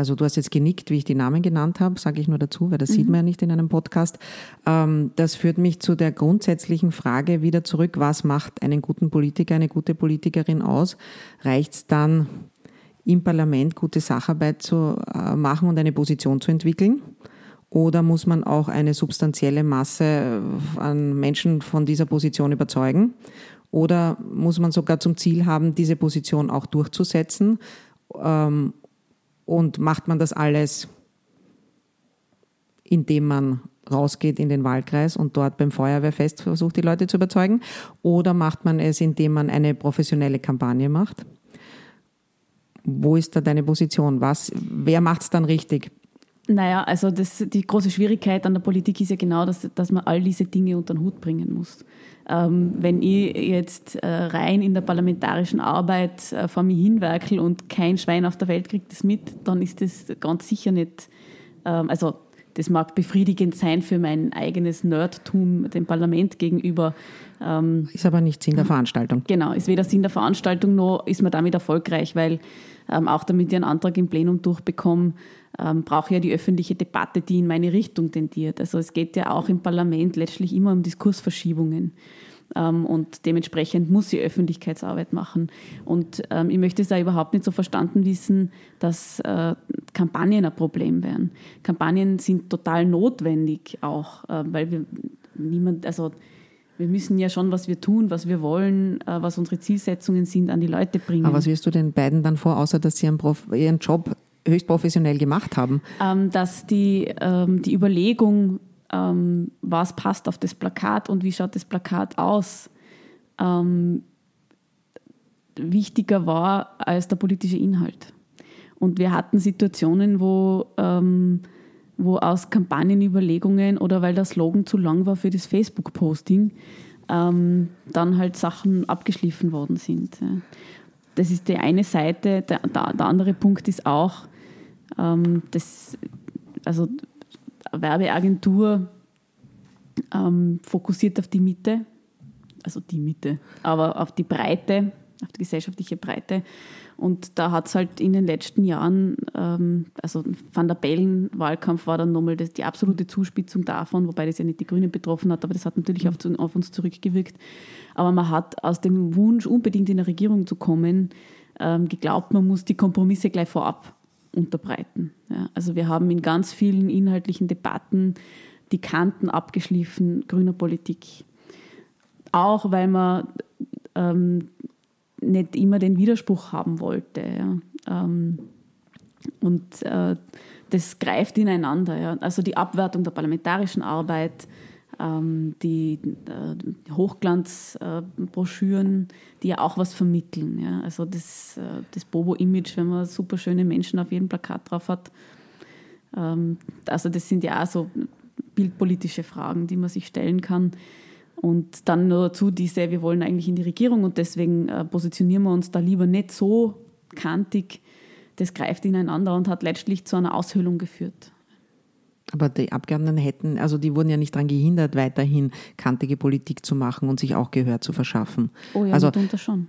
Also du hast jetzt genickt, wie ich die Namen genannt habe, sage ich nur dazu, weil das mhm. sieht man ja nicht in einem Podcast. Ähm, das führt mich zu der grundsätzlichen Frage wieder zurück, was macht einen guten Politiker, eine gute Politikerin aus? Reicht es dann im Parlament gute Sacharbeit zu äh, machen und eine Position zu entwickeln? Oder muss man auch eine substanzielle Masse an Menschen von dieser Position überzeugen? Oder muss man sogar zum Ziel haben, diese Position auch durchzusetzen? Und macht man das alles, indem man rausgeht in den Wahlkreis und dort beim Feuerwehrfest versucht, die Leute zu überzeugen? Oder macht man es, indem man eine professionelle Kampagne macht? Wo ist da deine Position? Was, wer macht es dann richtig? Naja, also das, die große Schwierigkeit an der Politik ist ja genau, dass, dass man all diese Dinge unter den Hut bringen muss. Ähm, wenn ich jetzt äh, rein in der parlamentarischen Arbeit äh, vor mir hinwerkel und kein Schwein auf der Welt kriegt das mit, dann ist das ganz sicher nicht, ähm, also das mag befriedigend sein für mein eigenes Nerdtum dem Parlament gegenüber. Ähm, ist aber nicht Sinn der Veranstaltung. Genau, ist weder Sinn der Veranstaltung noch ist man damit erfolgreich, weil ähm, auch damit ich einen Antrag im Plenum durchbekomme, ähm, brauche ja die öffentliche Debatte, die in meine Richtung tendiert. Also es geht ja auch im Parlament letztlich immer um Diskursverschiebungen. Ähm, und dementsprechend muss sie Öffentlichkeitsarbeit machen. Und ähm, ich möchte es da überhaupt nicht so verstanden wissen, dass äh, Kampagnen ein Problem wären. Kampagnen sind total notwendig auch, äh, weil wir niemand, also wir müssen ja schon, was wir tun, was wir wollen, äh, was unsere Zielsetzungen sind, an die Leute bringen. Aber was wirst du den beiden dann vor, außer dass sie ihren, Prof ihren Job höchst professionell gemacht haben? Ähm, dass die, ähm, die Überlegung, ähm, was passt auf das Plakat und wie schaut das Plakat aus, ähm, wichtiger war als der politische Inhalt. Und wir hatten Situationen, wo, ähm, wo aus Kampagnenüberlegungen oder weil der Slogan zu lang war für das Facebook-Posting, ähm, dann halt Sachen abgeschliffen worden sind. Das ist die eine Seite. Der, der, der andere Punkt ist auch, ähm, das, also Werbeagentur ähm, fokussiert auf die Mitte, also die Mitte, aber auf die Breite, auf die gesellschaftliche Breite. Und da hat es halt in den letzten Jahren, ähm, also Van der Bellen-Wahlkampf war dann nochmal die absolute Zuspitzung davon, wobei das ja nicht die Grünen betroffen hat, aber das hat natürlich auf, auf uns zurückgewirkt. Aber man hat aus dem Wunsch, unbedingt in eine Regierung zu kommen, ähm, geglaubt, man muss die Kompromisse gleich vorab unterbreiten. Ja, also wir haben in ganz vielen inhaltlichen Debatten die Kanten abgeschliffen grüner Politik. Auch weil man ähm, nicht immer den Widerspruch haben wollte. Ja. Ähm, und äh, das greift ineinander. Ja. Also die Abwertung der parlamentarischen Arbeit, ähm, die äh, Hochglanzbroschüren, die ja auch was vermitteln. Ja. Also das, äh, das Bobo-Image, wenn man super schöne Menschen auf jedem Plakat drauf hat. Ähm, also das sind ja auch so bildpolitische Fragen, die man sich stellen kann. Und dann nur dazu diese, wir wollen eigentlich in die Regierung und deswegen äh, positionieren wir uns da lieber nicht so kantig. Das greift ineinander und hat letztlich zu einer Aushöhlung geführt. Aber die Abgeordneten hätten, also die wurden ja nicht daran gehindert, weiterhin kantige Politik zu machen und sich auch Gehör zu verschaffen. Oh ja, also, mitunter schon.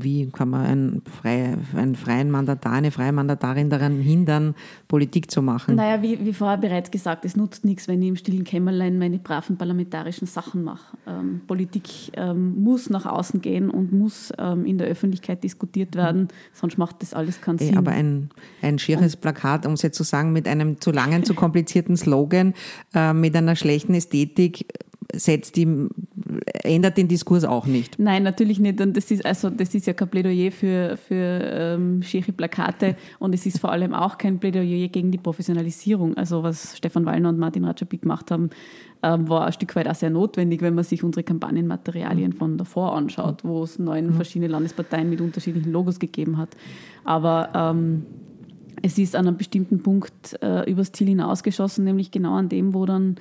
Wie kann man einen, frei, einen freien Mandatar, eine freie Mandatarin daran hindern, Politik zu machen? Naja, wie, wie vorher bereits gesagt, es nutzt nichts, wenn ich im stillen Kämmerlein meine braven parlamentarischen Sachen mache. Ähm, Politik ähm, muss nach außen gehen und muss ähm, in der Öffentlichkeit diskutiert werden, sonst macht das alles keinen Sinn. Aber ein, ein schieres Plakat, um es jetzt zu sagen, mit einem zu langen, zu komplizierten Slogan, äh, mit einer schlechten Ästhetik, setzt die, ändert den Diskurs auch nicht. Nein, natürlich nicht. Und das ist, also, das ist ja kein Plädoyer für, für ähm, schiere Plakate und es ist vor allem auch kein Plädoyer gegen die Professionalisierung. Also was Stefan Wallner und Martin Rajapi gemacht haben, ähm, war ein Stück weit auch sehr notwendig, wenn man sich unsere Kampagnenmaterialien von davor anschaut, wo es neun mhm. verschiedene Landesparteien mit unterschiedlichen Logos gegeben hat. Aber ähm, es ist an einem bestimmten Punkt äh, übers Ziel hinausgeschossen, nämlich genau an dem, wo dann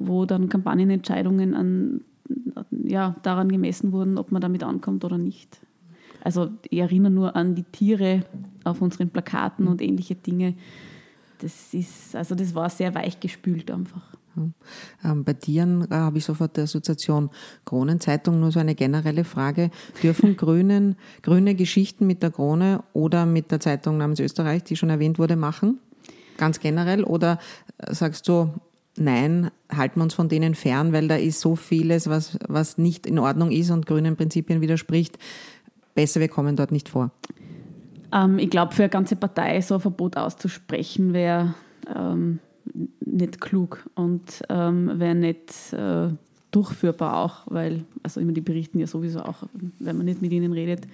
wo dann Kampagnenentscheidungen an, ja, daran gemessen wurden, ob man damit ankommt oder nicht. Also ich erinnere nur an die Tiere auf unseren Plakaten und ähnliche Dinge. Das ist, also das war sehr weich gespült einfach. Ähm, bei Tieren äh, habe ich sofort die Assoziation Kronenzeitung, nur so eine generelle Frage. Dürfen Grünen, grüne Geschichten mit der Krone oder mit der Zeitung namens Österreich, die schon erwähnt wurde, machen? Ganz generell? Oder äh, sagst du, nein, halten wir uns von denen fern, weil da ist so vieles, was, was nicht in Ordnung ist und grünen Prinzipien widerspricht. Besser, wir kommen dort nicht vor. Ähm, ich glaube, für eine ganze Partei so ein Verbot auszusprechen, wäre ähm, nicht klug und ähm, wäre nicht äh, durchführbar auch, weil, also immer die berichten ja sowieso auch, wenn man nicht mit ihnen redet.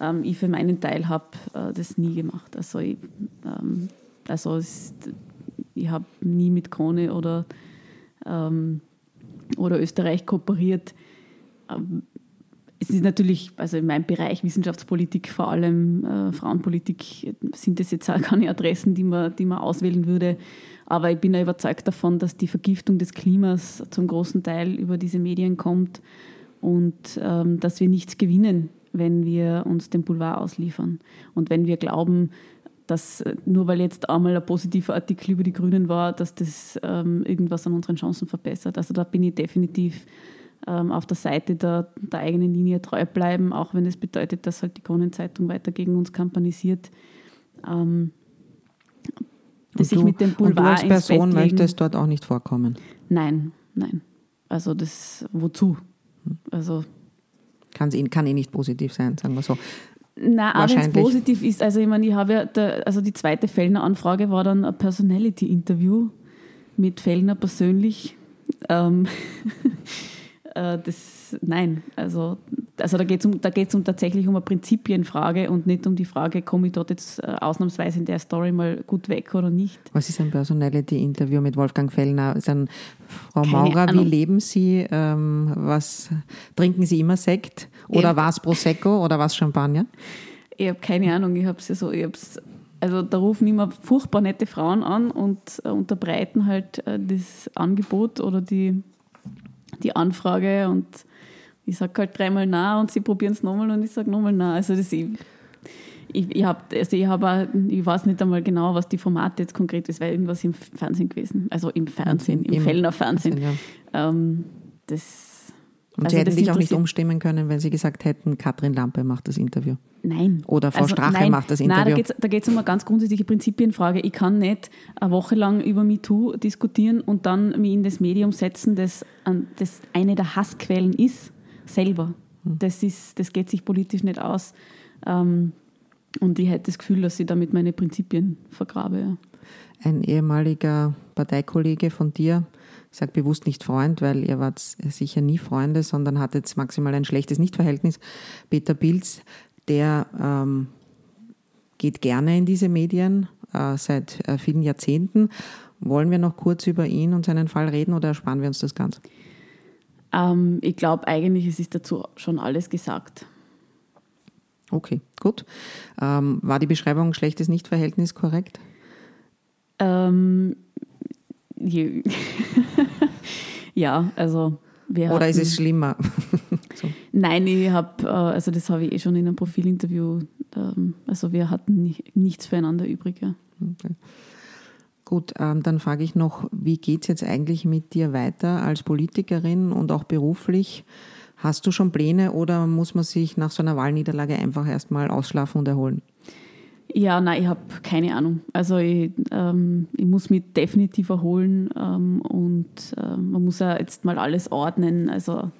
Ähm, ich für meinen Teil habe äh, das nie gemacht. Also, ich, ähm, also es, ich habe nie mit Krone oder, ähm, oder Österreich kooperiert. Ähm, es ist natürlich, also in meinem Bereich Wissenschaftspolitik, vor allem äh, Frauenpolitik, sind das jetzt auch keine Adressen, die man, die man auswählen würde. Aber ich bin ja überzeugt davon, dass die Vergiftung des Klimas zum großen Teil über diese Medien kommt und ähm, dass wir nichts gewinnen, wenn wir uns dem Boulevard ausliefern. Und wenn wir glauben, dass äh, nur weil jetzt einmal ein positiver Artikel über die Grünen war, dass das ähm, irgendwas an unseren Chancen verbessert. Also da bin ich definitiv ähm, auf der Seite der, der, eigenen Linie treu bleiben, auch wenn es das bedeutet, dass halt die Kronenzeitung weiter gegen uns kampanisiert. Ähm, dass ich mit dem Boulevard und du als Person möchtest dort auch nicht vorkommen? Nein, nein. Also das, wozu? Also kann, kann eh nicht positiv sein, sagen wir so. Nein, auch wenn es positiv ist. Also ich meine, ich habe ja, der, also die zweite Fellner-Anfrage war dann ein Personality-Interview mit Fellner persönlich. Ähm, äh, das, nein, also, also da geht es um, da um tatsächlich um eine Prinzipienfrage und nicht um die Frage, komme ich dort jetzt äh, ausnahmsweise in der Story mal gut weg oder nicht. Was ist ein Personality-Interview mit Wolfgang Fellner? Ein, Frau Keine Maurer, Ahnung. wie leben Sie? Ähm, was trinken Sie immer Sekt? Oder war es Prosecco oder war es Champagner? Ich habe keine Ahnung, ich habe es so, ich hab's, also da rufen immer furchtbar nette Frauen an und äh, unterbreiten halt äh, das Angebot oder die die Anfrage und ich sage halt dreimal na und sie probieren es nochmal und ich sage nochmal na. Also das ich, ich, ich, hab, also ich, hab ich weiß nicht einmal genau, was die Formate jetzt konkret ist, weil irgendwas im Fernsehen gewesen. Also im Fernsehen, im, im Fellner Fernsehen. Fernsehen ja. ähm, das und also Sie hätten dich auch nicht umstimmen können, wenn Sie gesagt hätten, Katrin Lampe macht das Interview. Nein. Oder Frau also, Strache nein, macht das Interview. Nein, da geht es um eine ganz grundsätzliche Prinzipienfrage. Ich kann nicht eine Woche lang über MeToo diskutieren und dann mich in das Medium setzen, das, das eine der Hassquellen ist, selber. Hm. Das, ist, das geht sich politisch nicht aus. Ähm, und ich hätte das Gefühl, dass ich damit meine Prinzipien vergrabe. Ein ehemaliger Parteikollege von dir ich sage bewusst nicht Freund, weil ihr wart sicher nie Freunde, sondern hattet maximal ein schlechtes Nichtverhältnis. Peter Pilz, der ähm, geht gerne in diese Medien äh, seit äh, vielen Jahrzehnten. Wollen wir noch kurz über ihn und seinen Fall reden oder ersparen wir uns das Ganze? Ähm, ich glaube eigentlich, es ist dazu schon alles gesagt. Okay, gut. Ähm, war die Beschreibung schlechtes Nichtverhältnis korrekt? Ähm, ja, also wir Oder hatten, ist es schlimmer? so. Nein, ich habe, äh, also das habe ich eh schon in einem Profilinterview, ähm, also wir hatten nichts füreinander übrig. Ja. Okay. Gut, ähm, dann frage ich noch, wie geht es jetzt eigentlich mit dir weiter als Politikerin und auch beruflich? Hast du schon Pläne oder muss man sich nach so einer Wahlniederlage einfach erstmal ausschlafen und erholen? Ja, nein, ich habe keine Ahnung. Also ich, ähm, ich, muss mich definitiv erholen ähm, und äh, man muss ja jetzt mal alles ordnen. Also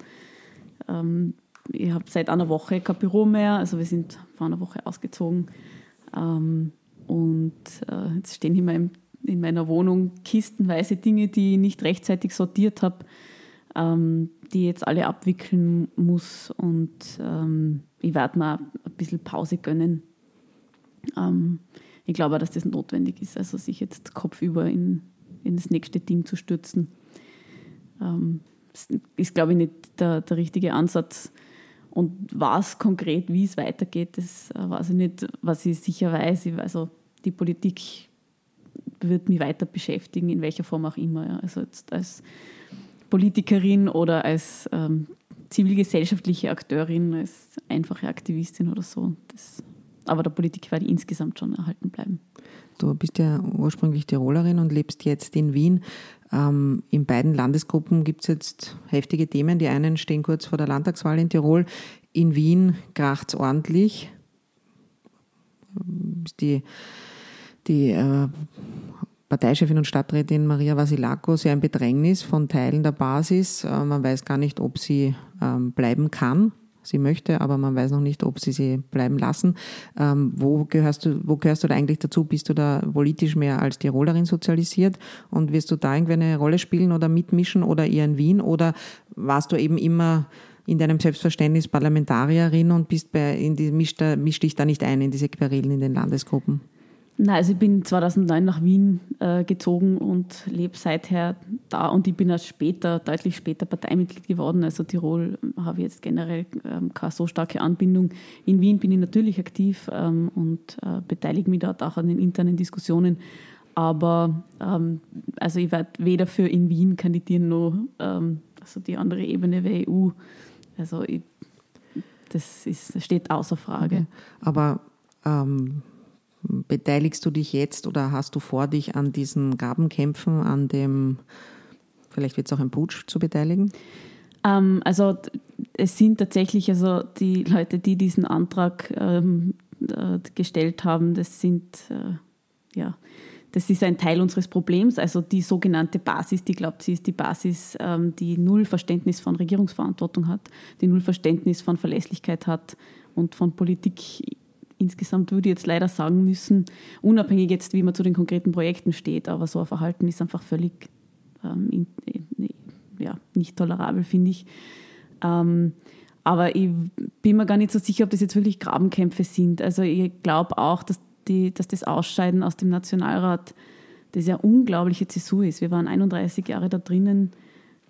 ähm, ich habe seit einer Woche kein Büro mehr, also wir sind vor einer Woche ausgezogen ähm, und äh, jetzt stehen in, meinem, in meiner Wohnung kistenweise Dinge, die ich nicht rechtzeitig sortiert habe, ähm, die ich jetzt alle abwickeln muss und ähm, ich werde mir ein bisschen Pause gönnen ähm, ich glaube, dass das notwendig ist, also sich jetzt kopfüber in, in das nächste Ding zu stürzen. Ähm, das ist, glaube ich, nicht der, der richtige Ansatz. Und was konkret, wie es weitergeht, das äh, weiß ich nicht. Was ich sicher weiß, also die Politik wird mich weiter beschäftigen, in welcher Form auch immer. Ja. Also jetzt als Politikerin oder als ähm, zivilgesellschaftliche Akteurin, als einfache Aktivistin oder so. Das aber der Politik werde ich insgesamt schon erhalten bleiben. Du bist ja ursprünglich Tirolerin und lebst jetzt in Wien. Ähm, in beiden Landesgruppen gibt es jetzt heftige Themen. Die einen stehen kurz vor der Landtagswahl in Tirol. In Wien kracht es ordentlich. Die, die äh, Parteichefin und Stadträtin Maria Vasilakos ja ein Bedrängnis von Teilen der Basis. Äh, man weiß gar nicht, ob sie ähm, bleiben kann sie möchte, aber man weiß noch nicht, ob sie sie bleiben lassen. Ähm, wo, gehörst du, wo gehörst du da eigentlich dazu? Bist du da politisch mehr als Tirolerin sozialisiert und wirst du da irgendwie eine Rolle spielen oder mitmischen oder eher in Wien oder warst du eben immer in deinem Selbstverständnis Parlamentarierin und bist bei, in die, misch, misch dich da nicht ein in diese Querelen in den Landesgruppen? Nein, also ich bin 2009 nach Wien äh, gezogen und lebe seither da und ich bin erst später, deutlich später Parteimitglied geworden. Also Tirol habe ich jetzt generell ähm, keine so starke Anbindung. In Wien bin ich natürlich aktiv ähm, und äh, beteilige mich dort auch an den internen Diskussionen. Aber ähm, also ich werde weder für in Wien kandidieren noch ähm, also die andere Ebene der EU. Also ich, das, ist, steht außer Frage. Aber ähm, Beteiligst du dich jetzt oder hast du vor, dich an diesen Gabenkämpfen, an dem, vielleicht wird es auch ein Putsch zu beteiligen? Ähm, also es sind tatsächlich also die Leute, die diesen Antrag ähm, äh, gestellt haben, das sind äh, ja das ist ein Teil unseres Problems. Also die sogenannte Basis, die glaubt, sie ist die Basis, ähm, die null Verständnis von Regierungsverantwortung hat, die null Verständnis von Verlässlichkeit hat und von Politik insgesamt würde ich jetzt leider sagen müssen, unabhängig jetzt, wie man zu den konkreten Projekten steht, aber so ein Verhalten ist einfach völlig ähm, in, in, ja, nicht tolerabel, finde ich. Ähm, aber ich bin mir gar nicht so sicher, ob das jetzt wirklich Grabenkämpfe sind. Also ich glaube auch, dass, die, dass das Ausscheiden aus dem Nationalrat das ja unglaubliche Zäsur ist. Wir waren 31 Jahre da drinnen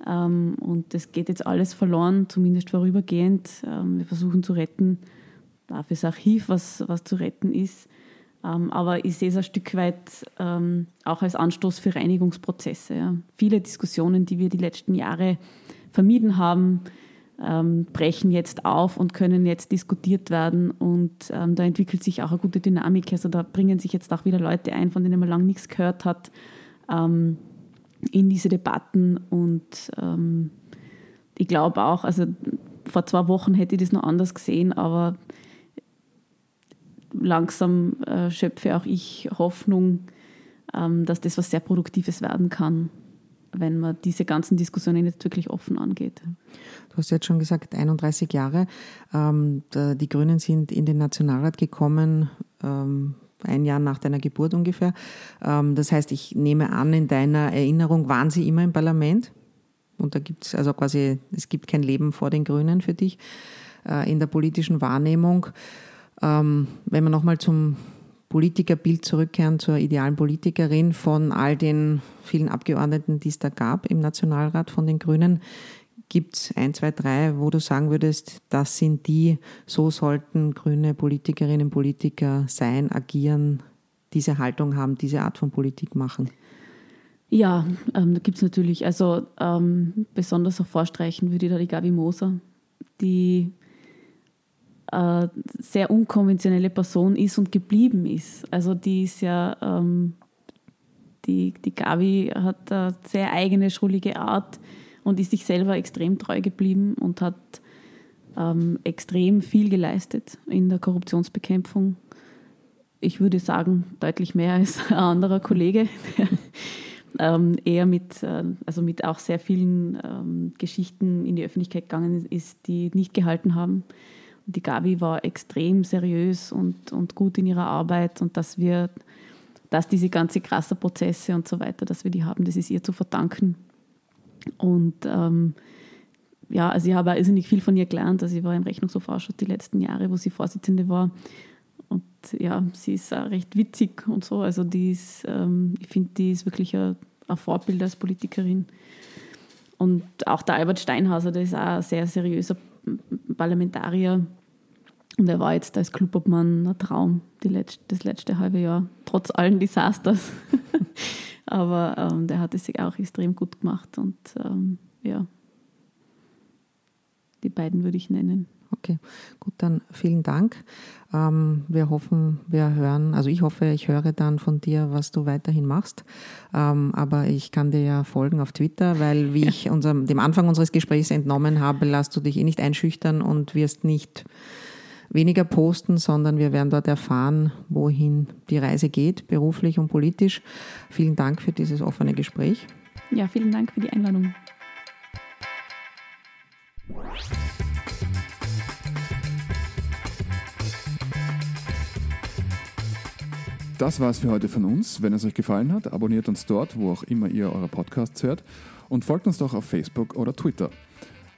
ähm, und das geht jetzt alles verloren, zumindest vorübergehend. Ähm, wir versuchen zu retten auch fürs Archiv, was, was zu retten ist. Ähm, aber ich sehe es ein Stück weit ähm, auch als Anstoß für Reinigungsprozesse. Ja. Viele Diskussionen, die wir die letzten Jahre vermieden haben, ähm, brechen jetzt auf und können jetzt diskutiert werden. Und ähm, da entwickelt sich auch eine gute Dynamik. Also da bringen sich jetzt auch wieder Leute ein, von denen man lange nichts gehört hat, ähm, in diese Debatten. Und ähm, ich glaube auch, also vor zwei Wochen hätte ich das noch anders gesehen, aber langsam äh, schöpfe auch ich Hoffnung, ähm, dass das was sehr Produktives werden kann, wenn man diese ganzen Diskussionen jetzt wirklich offen angeht. Du hast jetzt schon gesagt, 31 Jahre. Ähm, die Grünen sind in den Nationalrat gekommen. Ähm, ein Jahr nach deiner Geburt ungefähr. Ähm, das heißt, ich nehme an, in deiner Erinnerung waren sie immer im Parlament. Und da gibt es also quasi, es gibt kein Leben vor den Grünen für dich äh, in der politischen Wahrnehmung. Ähm, wenn wir nochmal zum Politikerbild zurückkehren, zur idealen Politikerin von all den vielen Abgeordneten, die es da gab im Nationalrat von den Grünen, gibt es ein, zwei, drei, wo du sagen würdest, das sind die, so sollten grüne Politikerinnen und Politiker sein, agieren, diese Haltung haben, diese Art von Politik machen? Ja, ähm, da gibt es natürlich, also ähm, besonders hervorstreichen würde ich da die Gabi Moser, die äh, sehr unkonventionelle Person ist und geblieben ist. Also die ist ja, ähm, die, die Gavi hat eine sehr eigene, schrullige Art und ist sich selber extrem treu geblieben und hat ähm, extrem viel geleistet in der Korruptionsbekämpfung. Ich würde sagen, deutlich mehr als ein anderer Kollege, der ähm, eher mit, äh, also mit auch sehr vielen ähm, Geschichten in die Öffentlichkeit gegangen ist, die nicht gehalten haben. Die Gabi war extrem seriös und, und gut in ihrer Arbeit und dass wir, dass diese ganze krasse Prozesse und so weiter, dass wir die haben, das ist ihr zu verdanken. Und ähm, ja, also ich habe auch irrsinnig viel von ihr gelernt. Also ich war im Rechnungshofausschuss die letzten Jahre, wo sie Vorsitzende war. Und ja, sie ist auch recht witzig und so. Also die ist, ähm, ich finde, die ist wirklich ein, ein, Vorbild als Politikerin. Und auch der Albert Steinhauser, der ist auch ein sehr seriöser Parlamentarier. Und er war jetzt als Clubobmann ein Traum letzte, das letzte halbe Jahr, trotz allen Desasters. Aber ähm, der hat es sich auch extrem gut gemacht. Und ähm, ja, die beiden würde ich nennen. Okay, gut, dann vielen Dank. Ähm, wir hoffen, wir hören, also ich hoffe, ich höre dann von dir, was du weiterhin machst. Ähm, aber ich kann dir ja folgen auf Twitter, weil wie ich unserem, dem Anfang unseres Gesprächs entnommen habe, lässt du dich eh nicht einschüchtern und wirst nicht weniger posten, sondern wir werden dort erfahren, wohin die Reise geht, beruflich und politisch. Vielen Dank für dieses offene Gespräch. Ja, vielen Dank für die Einladung. Das war es für heute von uns. Wenn es euch gefallen hat, abonniert uns dort, wo auch immer ihr eure Podcasts hört und folgt uns doch auf Facebook oder Twitter.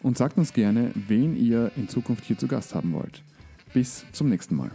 Und sagt uns gerne, wen ihr in Zukunft hier zu Gast haben wollt. Bis zum nächsten Mal.